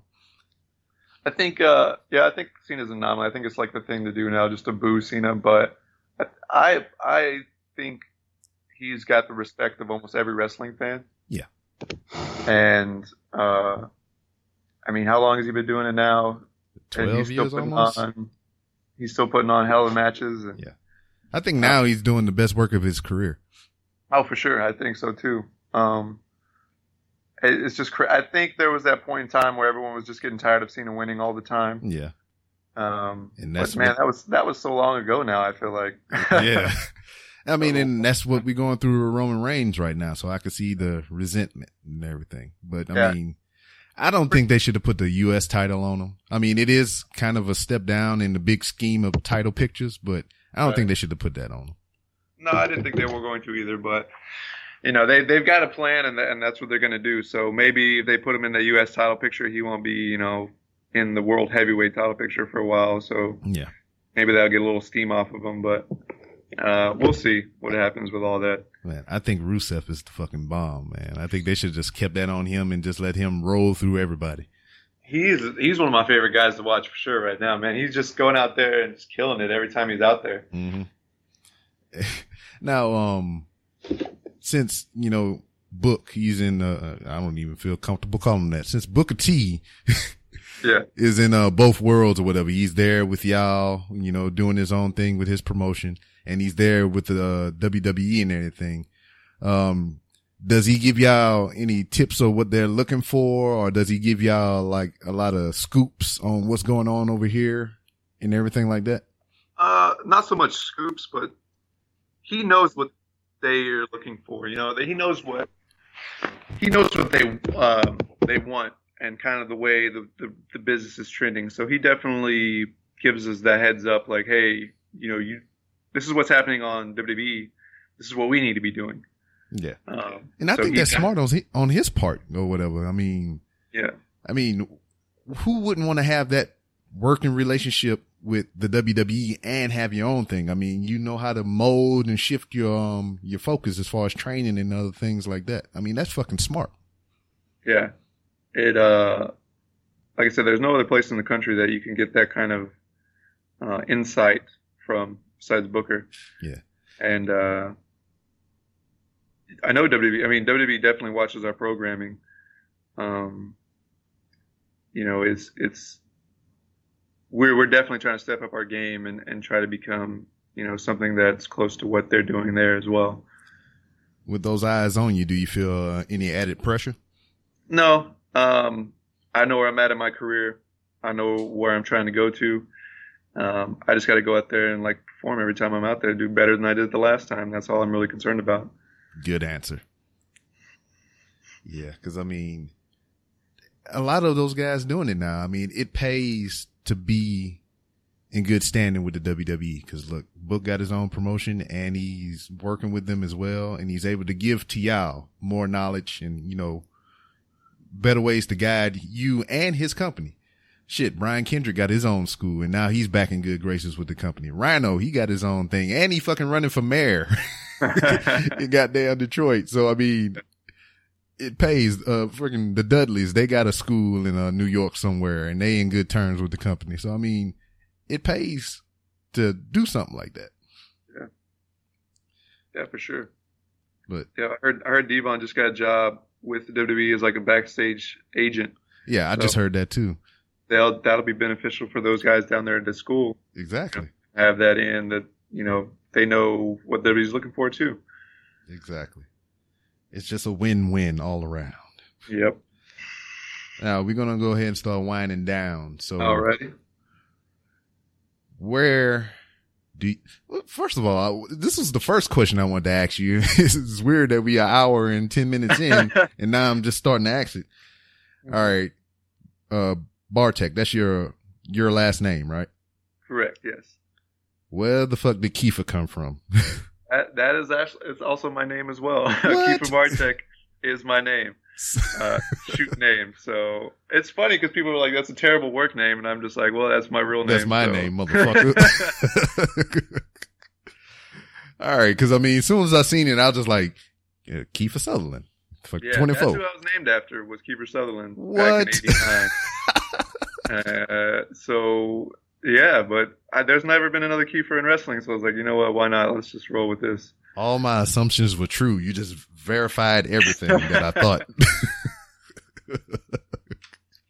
Speaker 5: I think, uh, yeah, I think Cena's an anomaly. I think it's like the thing to do now, just to boo Cena. But I, I think he's got the respect of almost every wrestling fan. And, uh, I mean, how long has he been doing it now?
Speaker 4: 12
Speaker 5: he's still
Speaker 4: years
Speaker 5: putting
Speaker 4: almost.
Speaker 5: On, he's still putting on hell of matches. And,
Speaker 4: Yeah. I think now he's doing the best work of his career.
Speaker 5: Oh, for sure. I think so too. Um, it- it's just, cra- I think there was that point in time where everyone was just getting tired of Cena winning all the time.
Speaker 4: Yeah.
Speaker 5: Um,
Speaker 4: And
Speaker 5: but
Speaker 4: that's
Speaker 5: man,
Speaker 4: what-
Speaker 5: that was, that was so long ago now, I feel like. [LAUGHS]
Speaker 4: yeah. [LAUGHS] I mean, and that's what we're going through with Roman Reigns right now. So I could see the resentment and everything. But I
Speaker 5: Yeah.
Speaker 4: mean, I don't think they should have put the U.S. title on him. I mean, it is kind of a step down in the big scheme of title pictures, but I don't
Speaker 5: Right.
Speaker 4: think they should have put that on him.
Speaker 5: No, I didn't think they were going to either, but you know they they've got a plan and and that's what they're going to do. So maybe if they put him in the U.S. title picture, he won't be you know in the world heavyweight title picture for a while. So
Speaker 4: Yeah.
Speaker 5: maybe that'll get a little steam off of him, but uh, we'll see what happens with all that.
Speaker 4: Man, I think Rusev is the fucking bomb, man. I think they should just kept that on him and just let him roll through everybody.
Speaker 5: He's he's one of my favorite guys to watch for sure right now, man. He's just going out there and just killing it every time he's out there.
Speaker 4: hmm [LAUGHS] now, um, since you know Book, he's in. Uh, I don't even feel comfortable calling him that. Since Booker T [LAUGHS]
Speaker 5: Yeah,
Speaker 4: is in uh, both worlds or whatever, he's there with y'all. You know, doing his own thing with his promotion, and he's there with the WWE and everything. Um, does he give y'all any tips of what they're looking for, or does he give y'all like a lot of scoops on what's going on over here and everything like that?
Speaker 5: Uh, not so much scoops, but he knows what they are looking for. You know, he knows what he knows what they um, they want and kind of the way the, the the business is trending. So he definitely gives us the heads up, like, hey, you know, you this is what's happening on WWE. This is what we need to be doing.
Speaker 4: Yeah.
Speaker 5: Um,
Speaker 4: And I
Speaker 5: so
Speaker 4: think that's
Speaker 5: kind-
Speaker 4: smart on his, on his part or whatever. I mean,
Speaker 5: Yeah,
Speaker 4: I mean, who wouldn't want to have that working relationship with the WWE and have your own thing? I mean, you know how to mold and shift your um your focus as far as training and other things like that. I mean, that's fucking smart.
Speaker 5: yeah. It uh, like I said, there's no other place in the country that you can get that kind of uh, insight from besides Booker.
Speaker 4: Yeah.
Speaker 5: And uh, I know WWE. I mean, WWE definitely watches our programming. Um, you know, it's it's we're we're definitely trying to step up our game and and try to become you know something that's close to what they're doing there as well.
Speaker 4: With those eyes on you, do you feel uh, any added pressure?
Speaker 5: No, um, I know where I'm at in my career. I know where I'm trying to go to. Um, I just got to go out there and like perform every time I'm out there, do better than I did the last time. That's all I'm really concerned about.
Speaker 4: Good answer. Yeah, because I mean, a lot of those guys doing it now. I mean, it pays to be in good standing with the WWE. Because look, Book got his own promotion and he's working with them as well, and he's able to give to y'all more knowledge and you know better ways to guide you and his company. Shit, Brian Kendrick got his own school and now he's back in good graces with the company. Rhino, he got his own thing and he fucking running for mayor [LAUGHS] in goddamn Detroit. So I mean, it pays. Uh, freaking the Dudleys, they got a school in uh, New York somewhere, and they in good terms with the company. So I mean, it pays to do something like that.
Speaker 5: Yeah, Yeah, for sure.
Speaker 4: But
Speaker 5: Yeah, I heard I heard Devon just got a job with the WWE as like a backstage agent.
Speaker 4: yeah, I just heard that too.
Speaker 5: They'll that'll be beneficial for those guys down there at the school.
Speaker 4: Exactly.
Speaker 5: have that in that you know they know what WWE's looking for too.
Speaker 4: Exactly. It's just a win-win all around.
Speaker 5: Yep.
Speaker 4: Now we're gonna go ahead and start winding down. So
Speaker 5: Alrighty.
Speaker 4: where do you, well, first of all, I, this was the first question I wanted to ask you. [LAUGHS] it's weird that we an hour and 10 minutes in [LAUGHS] and now I'm just starting to ask it. All right. Uh, Bartek, that's your, your last name, right?
Speaker 5: Correct. Yes.
Speaker 4: Where the fuck did Kiefer come from? [LAUGHS]
Speaker 5: That, that is actually it's also my name as well. [LAUGHS] Kiefer Bartek is my name. [LAUGHS] Uh, shoot name. So it's funny because people are like, "That's a terrible work name," and I'm just like, "Well, that's my real name."
Speaker 4: that's my
Speaker 5: so-
Speaker 4: name, motherfucker. all right. Cause I mean, as soon as I seen it, I was just like, yeah, Kiefer Sutherland. For
Speaker 5: Yeah,
Speaker 4: 24.
Speaker 5: that's who I was named after was Kiefer Sutherland
Speaker 4: What? [LAUGHS]
Speaker 5: uh, so yeah, but I, there's never been another Kiefer in wrestling, so I was like, you know what? Why not? Let's just roll with this.
Speaker 4: All my assumptions were true. You just verified everything that I thought.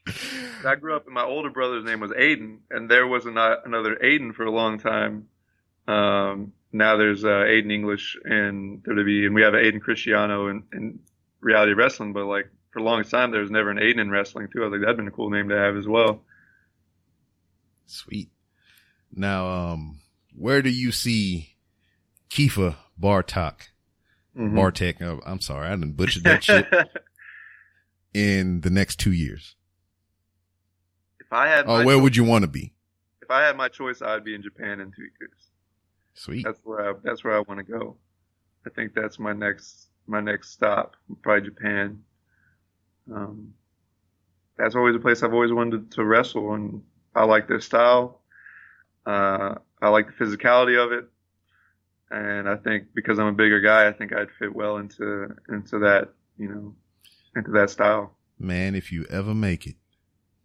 Speaker 4: [LAUGHS]
Speaker 5: I grew up, and my older brother's name was Aiden, and there was an, another Aiden for a long time. Um, now there's uh, Aiden English in WWE, and we have Aiden Cristiano in, in reality wrestling. But like for a long time, there was never an Aiden in wrestling too. I was like, that'd been a cool name to have as well.
Speaker 4: Sweet. Now, um, where do you see Kiefer Bartok,
Speaker 5: Mhm.
Speaker 4: Bartek? uh, I'm sorry, I didn't butcher that shit [LAUGHS] in the next two years.
Speaker 5: if I had,
Speaker 4: Oh, where
Speaker 5: choice,
Speaker 4: would you want to be?
Speaker 5: if I had my choice, I'd be in Japan in two years.
Speaker 4: Sweet.
Speaker 5: That's where I, that's where I want to go. I think that's my next my next stop, probably Japan. Um, that's always a place I've always wanted to wrestle, and I like their style. Uh, I like the physicality of it, and I think because I'm a bigger guy, I think I'd fit well into into that you know into that style.
Speaker 4: Man, if you ever make it,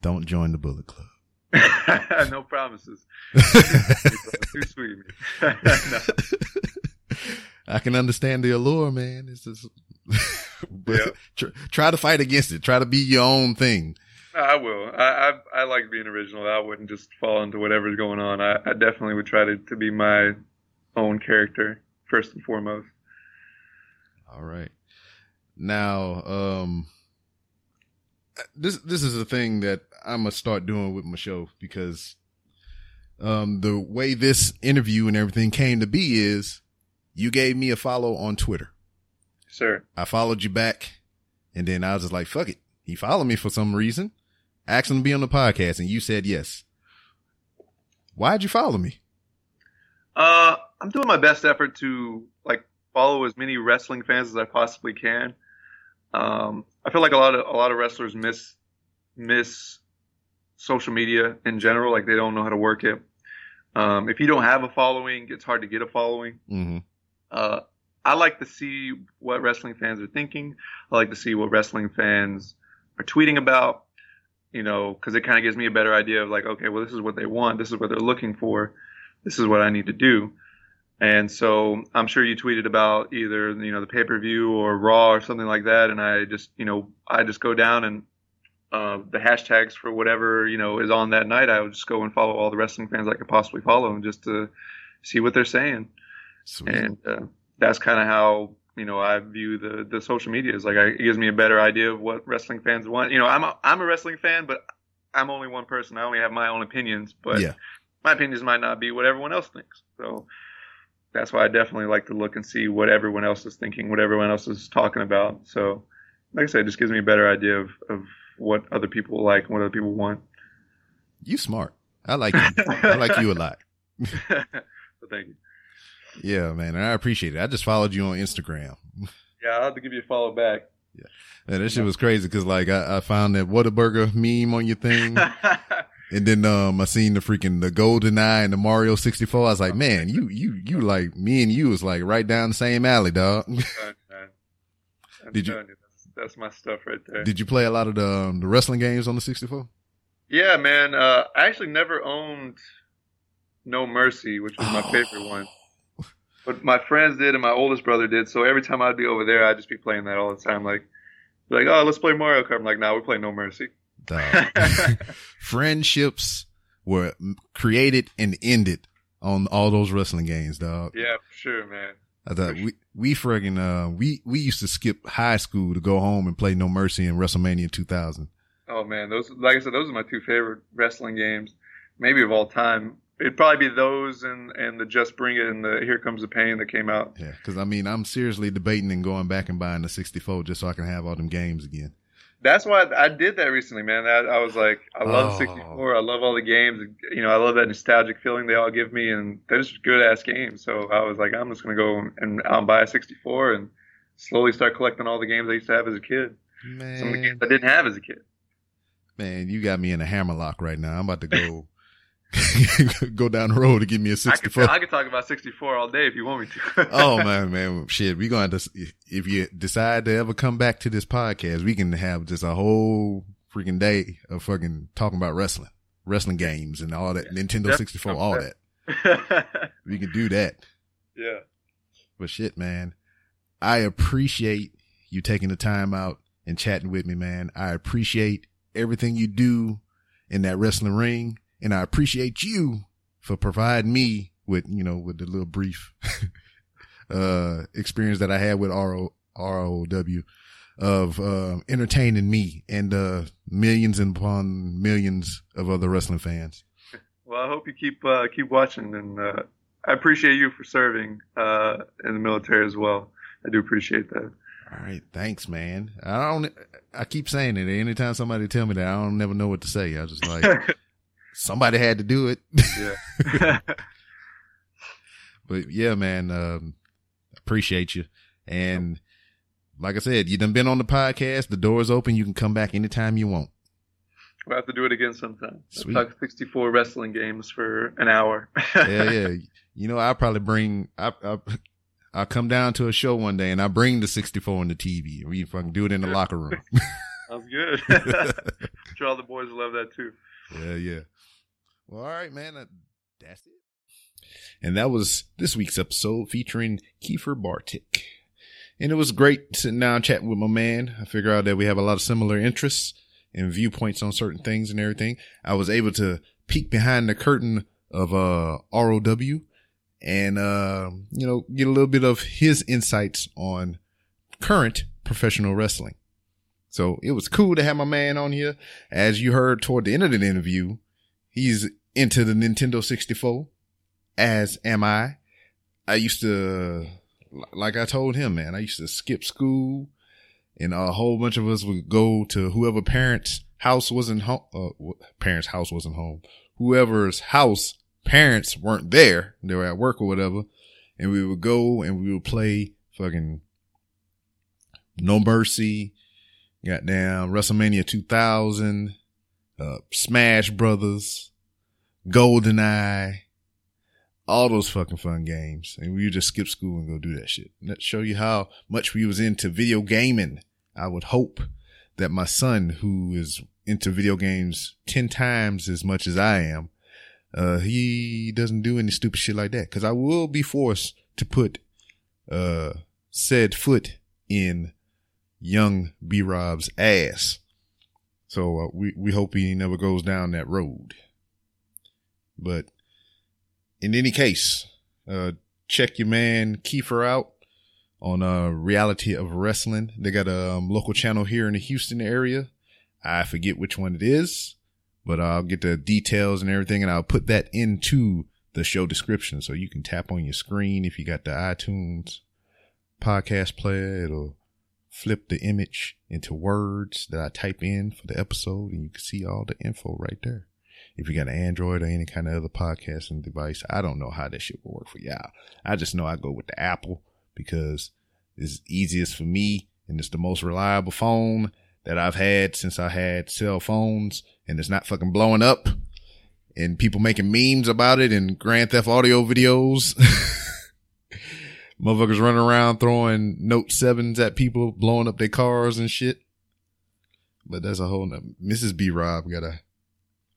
Speaker 4: don't join the Bullet Club. [LAUGHS] [LAUGHS]
Speaker 5: no promises. [LAUGHS] Too sweet. No.
Speaker 4: I can understand the allure, man. It's just, [LAUGHS] but
Speaker 5: Yeah.
Speaker 4: tr- try to fight against it. Try to be your own thing.
Speaker 5: I will. I, I I like being original. I wouldn't just fall into whatever's going on. I, I definitely would try to, to be my own character first and foremost.
Speaker 4: All right. Now, um, this, this is a thing that I'm to start doing with my show because, um, the way this interview and everything came to be is you gave me a follow on Twitter.
Speaker 5: Sir.
Speaker 4: I followed you back and then I was just like, fuck it. He followed me for some reason. Asked him to be on the podcast and you said yes. Why'd you follow me?
Speaker 5: Uh, I'm doing my best effort to like follow as many wrestling fans as I possibly can. Um, I feel like a lot of a lot of wrestlers miss miss social media in general. Like they don't know how to work it. Um, if you don't have a following, it's hard to get a following.
Speaker 4: Mm-hmm.
Speaker 5: Uh, I like to see what wrestling fans are thinking. I like to see what wrestling fans are tweeting about, you know, because it kind of gives me a better idea of like, okay, well, this is what they want. This is what they're looking for. This is what I need to do. And so I'm sure you tweeted about either, you know, the pay per view or Raw or something like that. And I just, you know, I just go down and uh, the hashtags for whatever, you know, is on that night. I would just go and follow all the wrestling fans I could possibly follow and just to see what they're saying
Speaker 4: Sweet.
Speaker 5: and uh, that's kind of how you know I view the the social media is like I, it gives me a better idea of what wrestling fans want. You know, I'm a, I'm a wrestling fan, but I'm only one person. I only have my own opinions, but
Speaker 4: Yeah.
Speaker 5: my opinions might not be what everyone else thinks. So that's why I definitely like to look and see what everyone else is thinking, what everyone else is talking about. So, like I said, it just gives me a better idea of, of what other people like and what other people want.
Speaker 4: You smart. I like you. I like you a lot. [LAUGHS]
Speaker 5: so thank you.
Speaker 4: Yeah, man. And I appreciate it. I just followed you on Instagram.
Speaker 5: Yeah, I'll have to give you a follow back.
Speaker 4: Yeah, and that shit was crazy because like I, I found that Whataburger meme on your thing. [LAUGHS] and then um I seen the freaking the Golden Eye and the Mario 64. I was like, man, you you you like me and you was like right down the same alley, dog. [LAUGHS] Did you-
Speaker 5: that's, that's my stuff right there.
Speaker 4: Did you play a lot of the um, the wrestling games on the 64?
Speaker 5: yeah, man. Uh, I actually never owned No Mercy, which was my favorite one. But my friends did, and my oldest brother did. So every time I'd be over there, I'd just be playing that all the time. Like, like, oh, let's play Mario Kart. I'm like, nah, we're playing No Mercy. [LAUGHS] [LAUGHS]
Speaker 4: Friendships were created and ended on all those wrestling games, dog.
Speaker 5: Yeah, for sure, man.
Speaker 4: I thought we we friggin' uh we we used to skip high school to go home and play No Mercy in WrestleMania 2000.
Speaker 5: Oh man, those like I said, those are my two favorite wrestling games, maybe of all time. It'd probably be those and and the Just Bring It and the Here Comes the Pain that came out.
Speaker 4: Yeah, because I mean I'm seriously debating and going back and buying the 64 just so I can have all them games again.
Speaker 5: That's why I, did that recently, man. I, I was like, I love
Speaker 4: Oh.
Speaker 5: 64. I love all the games. You know, I love that nostalgic feeling they all give me, and they're just good ass games. So I was like, I'm just gonna go and I'll buy a 64 and slowly start collecting all the games I used to have as a kid. Some of the games I didn't have as a kid.
Speaker 4: man, you got me in a hammerlock right now. I'm about to go [LAUGHS] [LAUGHS] go down the road to give me a 64.
Speaker 5: I could talk about 64 all day if you want me to. [LAUGHS]
Speaker 4: oh [LAUGHS] man, man, shit. We gonna if you decide to ever come back to this podcast, we can have just a whole freaking day of fucking talking about wrestling, wrestling games, and all that. Nintendo
Speaker 5: Def-
Speaker 4: 64, all that. We can do that.
Speaker 5: yeah.
Speaker 4: But shit, man, I appreciate you taking the time out and chatting with me, man. I appreciate everything you do in that wrestling ring, and I appreciate you for providing me with, you know, with the little brief [LAUGHS] uh experience that I had with RO ROW of uh, entertaining me and uh millions and upon millions of other wrestling fans.
Speaker 5: Well, I hope you keep uh, keep watching, and uh, I appreciate you for serving uh, in the military as well. I do appreciate that.
Speaker 4: All right, thanks, man. I don't. I keep saying it. Anytime somebody tell me that, I don't never know what to say. I just like [LAUGHS] somebody had to do it.
Speaker 5: yeah. [LAUGHS] [LAUGHS]
Speaker 4: but yeah, man, um, appreciate you. And like I said, you done been on the podcast. The door's open. You can come back anytime you want.
Speaker 5: we'll have to do it again sometime.
Speaker 4: Sweet.
Speaker 5: Talk 64 wrestling games for an hour.
Speaker 4: Yeah, yeah. [LAUGHS] You know, I'll probably bring. I, I, I'll come down to a show one day and I bring the 64 on the TV. We fucking do it in the locker room.
Speaker 5: Sounds good. I'm sure all the boys love that too.
Speaker 4: Yeah, yeah. Well, all right, man. Uh, That's it. And that was this week's episode featuring Kiefer Bartek. And it was great sitting down chatting with my man. I figure out that we have a lot of similar interests and viewpoints on certain things and everything. I was able to peek behind the curtain of uh ROW and uh you know get a little bit of his insights on current professional wrestling. So it was cool to have my man on here. As you heard toward the end of the interview, he's into the Nintendo 64, as am I. I used to, like I told him, man, I used to skip school and a whole bunch of us would go to whoever parents' house wasn't home, uh, parents' house wasn't home, whoever's house parents weren't there. They were at work or whatever. And we would go and we would play fucking No Mercy, goddamn WrestleMania 2000, uh, Smash Brothers, GoldenEye, all those fucking fun games. And we just skip school and go do that shit. And that show you how much we was into video gaming. I would hope that my son, who is into video games 10 times as much as I am, uh, he doesn't do any stupid shit like that. Cause I will be forced to put, uh, said foot in young B Rob's ass. So uh, we we hope he never goes down that road. But in any case, uh, check your man Kiefer out on uh Reality of Wrestling. They got a um, local channel here in the Houston area. I forget which one it is, but I'll get the details and everything, and I'll put that into the show description so you can tap on your screen if you got the iTunes podcast player. It'll flip the image into words that I type in for the episode and you can see all the info right there. If you got an Android or any kind of other podcasting device, I don't know how that shit will work for y'all. I just know I go with the Apple because it's easiest for me and it's the most reliable phone that I've had since I had cell phones and it's not fucking blowing up and people making memes about it and Grand Theft Auto videos. [LAUGHS] Motherfuckers running around throwing Note sevens at people, blowing up their cars and shit. But that's a whole nother. Mrs. B Rob got a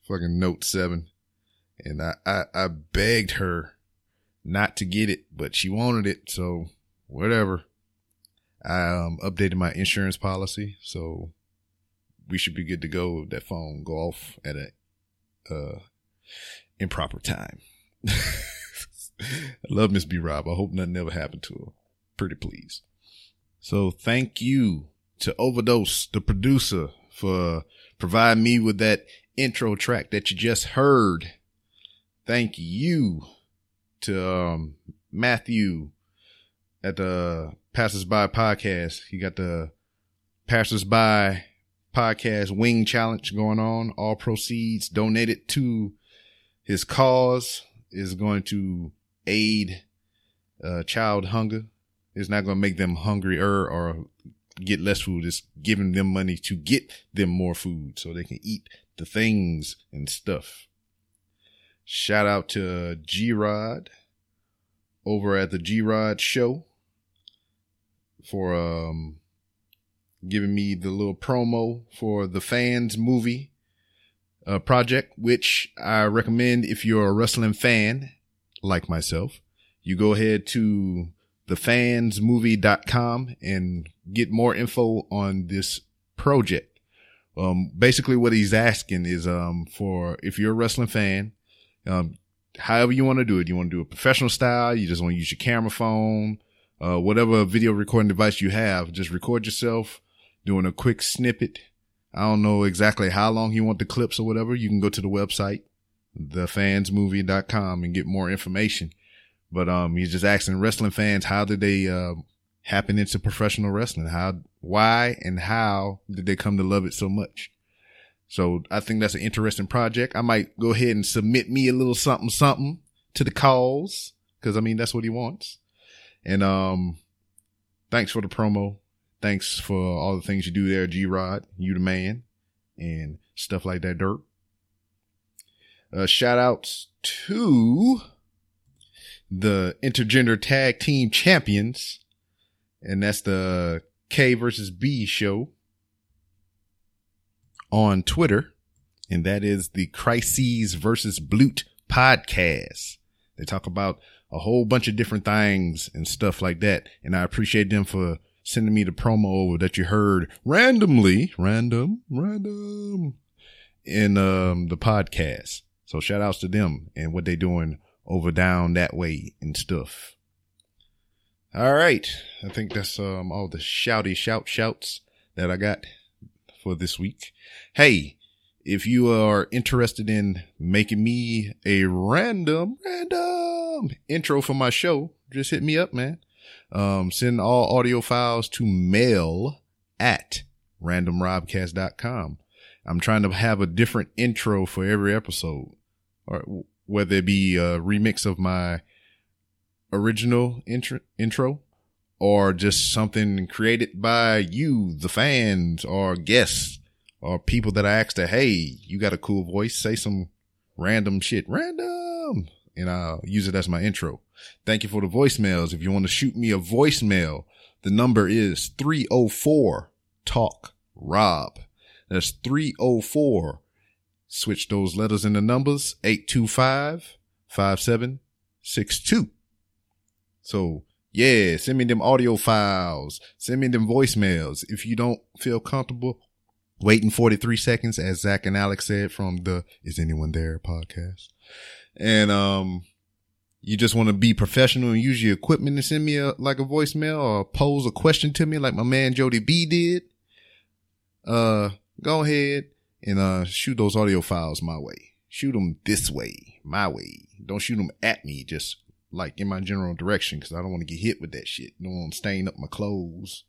Speaker 4: fucking Note seven, and I, I I begged her not to get it, but she wanted it, so whatever. I um updated my insurance policy, so we should be good to go if that phone go off at a uh improper time. [LAUGHS] I love Miss B Rob. I hope nothing ever happened to her. Pretty please. So thank you to Overdose, the producer, for providing me with that intro track that you just heard. Thank you to um, Matthew at the Passers By podcast. He got the Passers By podcast wing challenge going on. All proceeds donated to his cause is going to aid uh, child hunger. It's not going to make them hungrier or get less food. It's giving them money to get them more food so they can eat the things and stuff. Shout out to G Rod over at the G Rod show for um giving me the little promo for the fans movie uh, project, which I recommend if you're a wrestling fan like myself, you go ahead to thefansmovie.com and get more info on this project. Um, basically what he's asking is, um, for if you're a wrestling fan, um, however you want to do it, you want to do a professional style, you just want to use your camera phone, uh, whatever video recording device you have, just record yourself doing a quick snippet. I don't know exactly how long you want the clips or whatever. You can go to the website, thefansmovie.com and get more information. But, um, he's just asking wrestling fans, how did they, uh, happen into professional wrestling? How, why and how did they come to love it so much? So I think that's an interesting project. I might go ahead and submit me a little something, something to the cause. Cause I mean, that's what he wants. And, um, thanks for the promo. Thanks for all the things you do there, G Rod. You the man and stuff like that dirt. Uh, shout outs to the intergender tag team champions. And that's the K versus B show on Twitter. And that is the Crises versus Blute podcast. They talk about a whole bunch of different things and stuff like that. And I appreciate them for sending me the promo that you heard randomly, random, random in, um, the podcast. So shout outs to them and what they're doing over down that way and stuff. All right. I think that's, um, all the shouty shout shouts that I got for this week. Hey, if you are interested in making me a random, random intro for my show, just hit me up, man. Um, send all audio files to mail at randomrobcast.com. I'm trying to have a different intro for every episode, or whether it be a remix of my original intro, intro or just something created by you, the fans or guests or people that I asked to, Hey, you got a cool voice. Say some random shit, random, and I'll use it as my intro. Thank you for the voicemails. If you want to shoot me a voicemail, the number is 304 talk Rob. That's 304. Switch those letters into numbers 825 5762. So yeah, send me them audio files. Send me them voicemails. If you don't feel comfortable waiting 43 seconds, as Zach and Alex said from the Is Anyone There podcast. And, um, you just want to be professional and use your equipment and send me a, like a voicemail or pose a question to me like my man Jody B did. Uh, go ahead and, uh, shoot those audio files my way. Shoot them this way, my way. Don't shoot them at me. Just like in my general direction because I don't want to get hit with that shit. I don't want to stain up my clothes.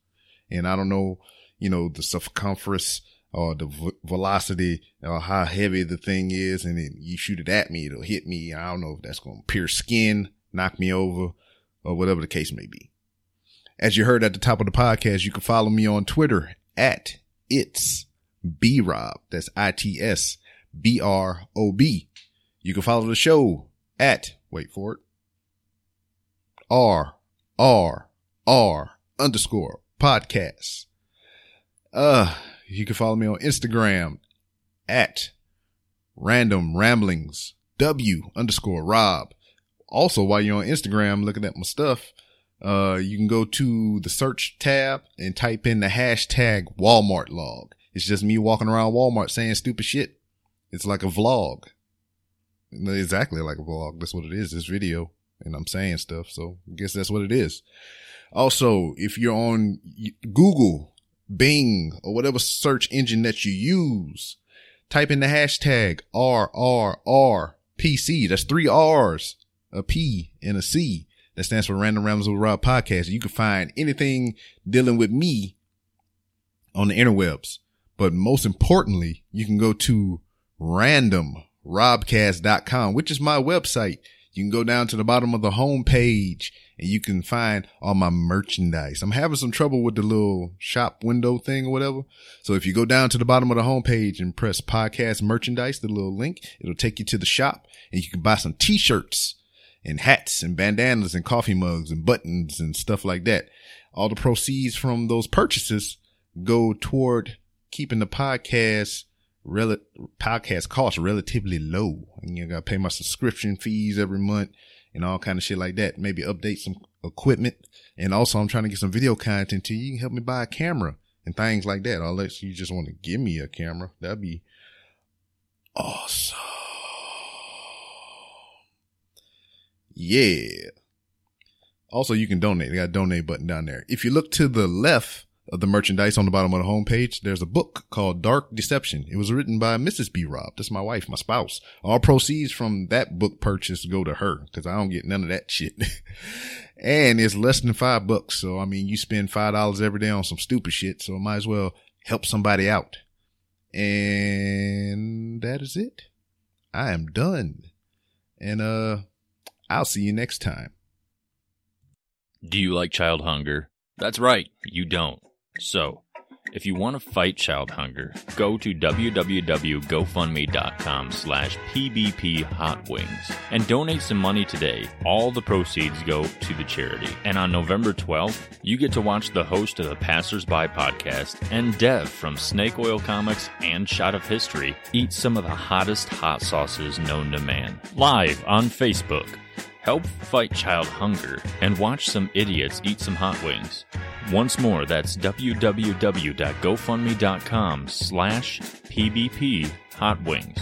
Speaker 4: And I don't know, you know, the circumference or the v- velocity or how heavy the thing is. And then you shoot it at me, it'll hit me. I don't know if that's going to pierce skin, knock me over or whatever the case may be. As you heard at the top of the podcast, you can follow me on Twitter at it's B Rob. That's I T S B R O B. You can follow the show at, wait for it, R R R underscore podcasts. Uh, you can follow me on Instagram at random ramblings W underscore Rob. Also, while you're on Instagram looking at my stuff, uh, you can go to the search tab and type in the hashtag Walmart log. It's just me walking around Walmart saying stupid shit. It's like a vlog. Exactly like a vlog. That's what it is. This video and I'm saying stuff. So I guess that's what it is. Also, if you're on Google, Bing, or whatever search engine that you use, type in the hashtag RRRPC. That's three R's, a P, and a C. That stands for Random Rambles with Rob Podcast. You can find anything dealing with me on the interwebs. But most importantly, you can go to randomrobcast.com, which is my website. You can go down to the bottom of the home page and you can find all my merchandise. I'm having some trouble with the little shop window thing or whatever. So if you go down to the bottom of the homepage and press podcast merchandise, the little link, it'll take you to the shop and you can buy some t-shirts and hats and bandanas and coffee mugs and buttons and stuff like that. All the proceeds from those purchases go toward keeping the podcast rel- podcast costs relatively low. And you gotta pay my subscription fees every month and all kind of shit like that. Maybe update some equipment. And also I'm trying to get some video content to you. You can help me buy a camera and things like that. Unless you just want to give me a camera. That'd be awesome. Yeah. Also, you can donate. They got a donate button down there. If you look to the left of the merchandise on the bottom of the homepage, there's a book called Dark Deception. It was written by Mrs. B. Rob. That's my wife, my spouse. All proceeds from that book purchase go to her because I don't get none of that shit. [LAUGHS] and it's less than five bucks. So, I mean, you spend five dollars every day on some stupid shit. So, I might as well help somebody out. And that is it. I am done. And, uh, I'll see you next time.
Speaker 7: Do you like child hunger? That's right, you don't. So, if you want to fight child hunger, go to www.gofundme.com slash pbphotwings and donate some money today. All the proceeds go to the charity. And on November 12th, you get to watch the host of the Passersby podcast and Dev from Snake Oil Comics and Shot of History eat some of the hottest hot sauces known to man. Live on Facebook. Help fight child hunger and watch some idiots eat some hot wings. Once more, that's www.gofundme.com slash pbp hot wings.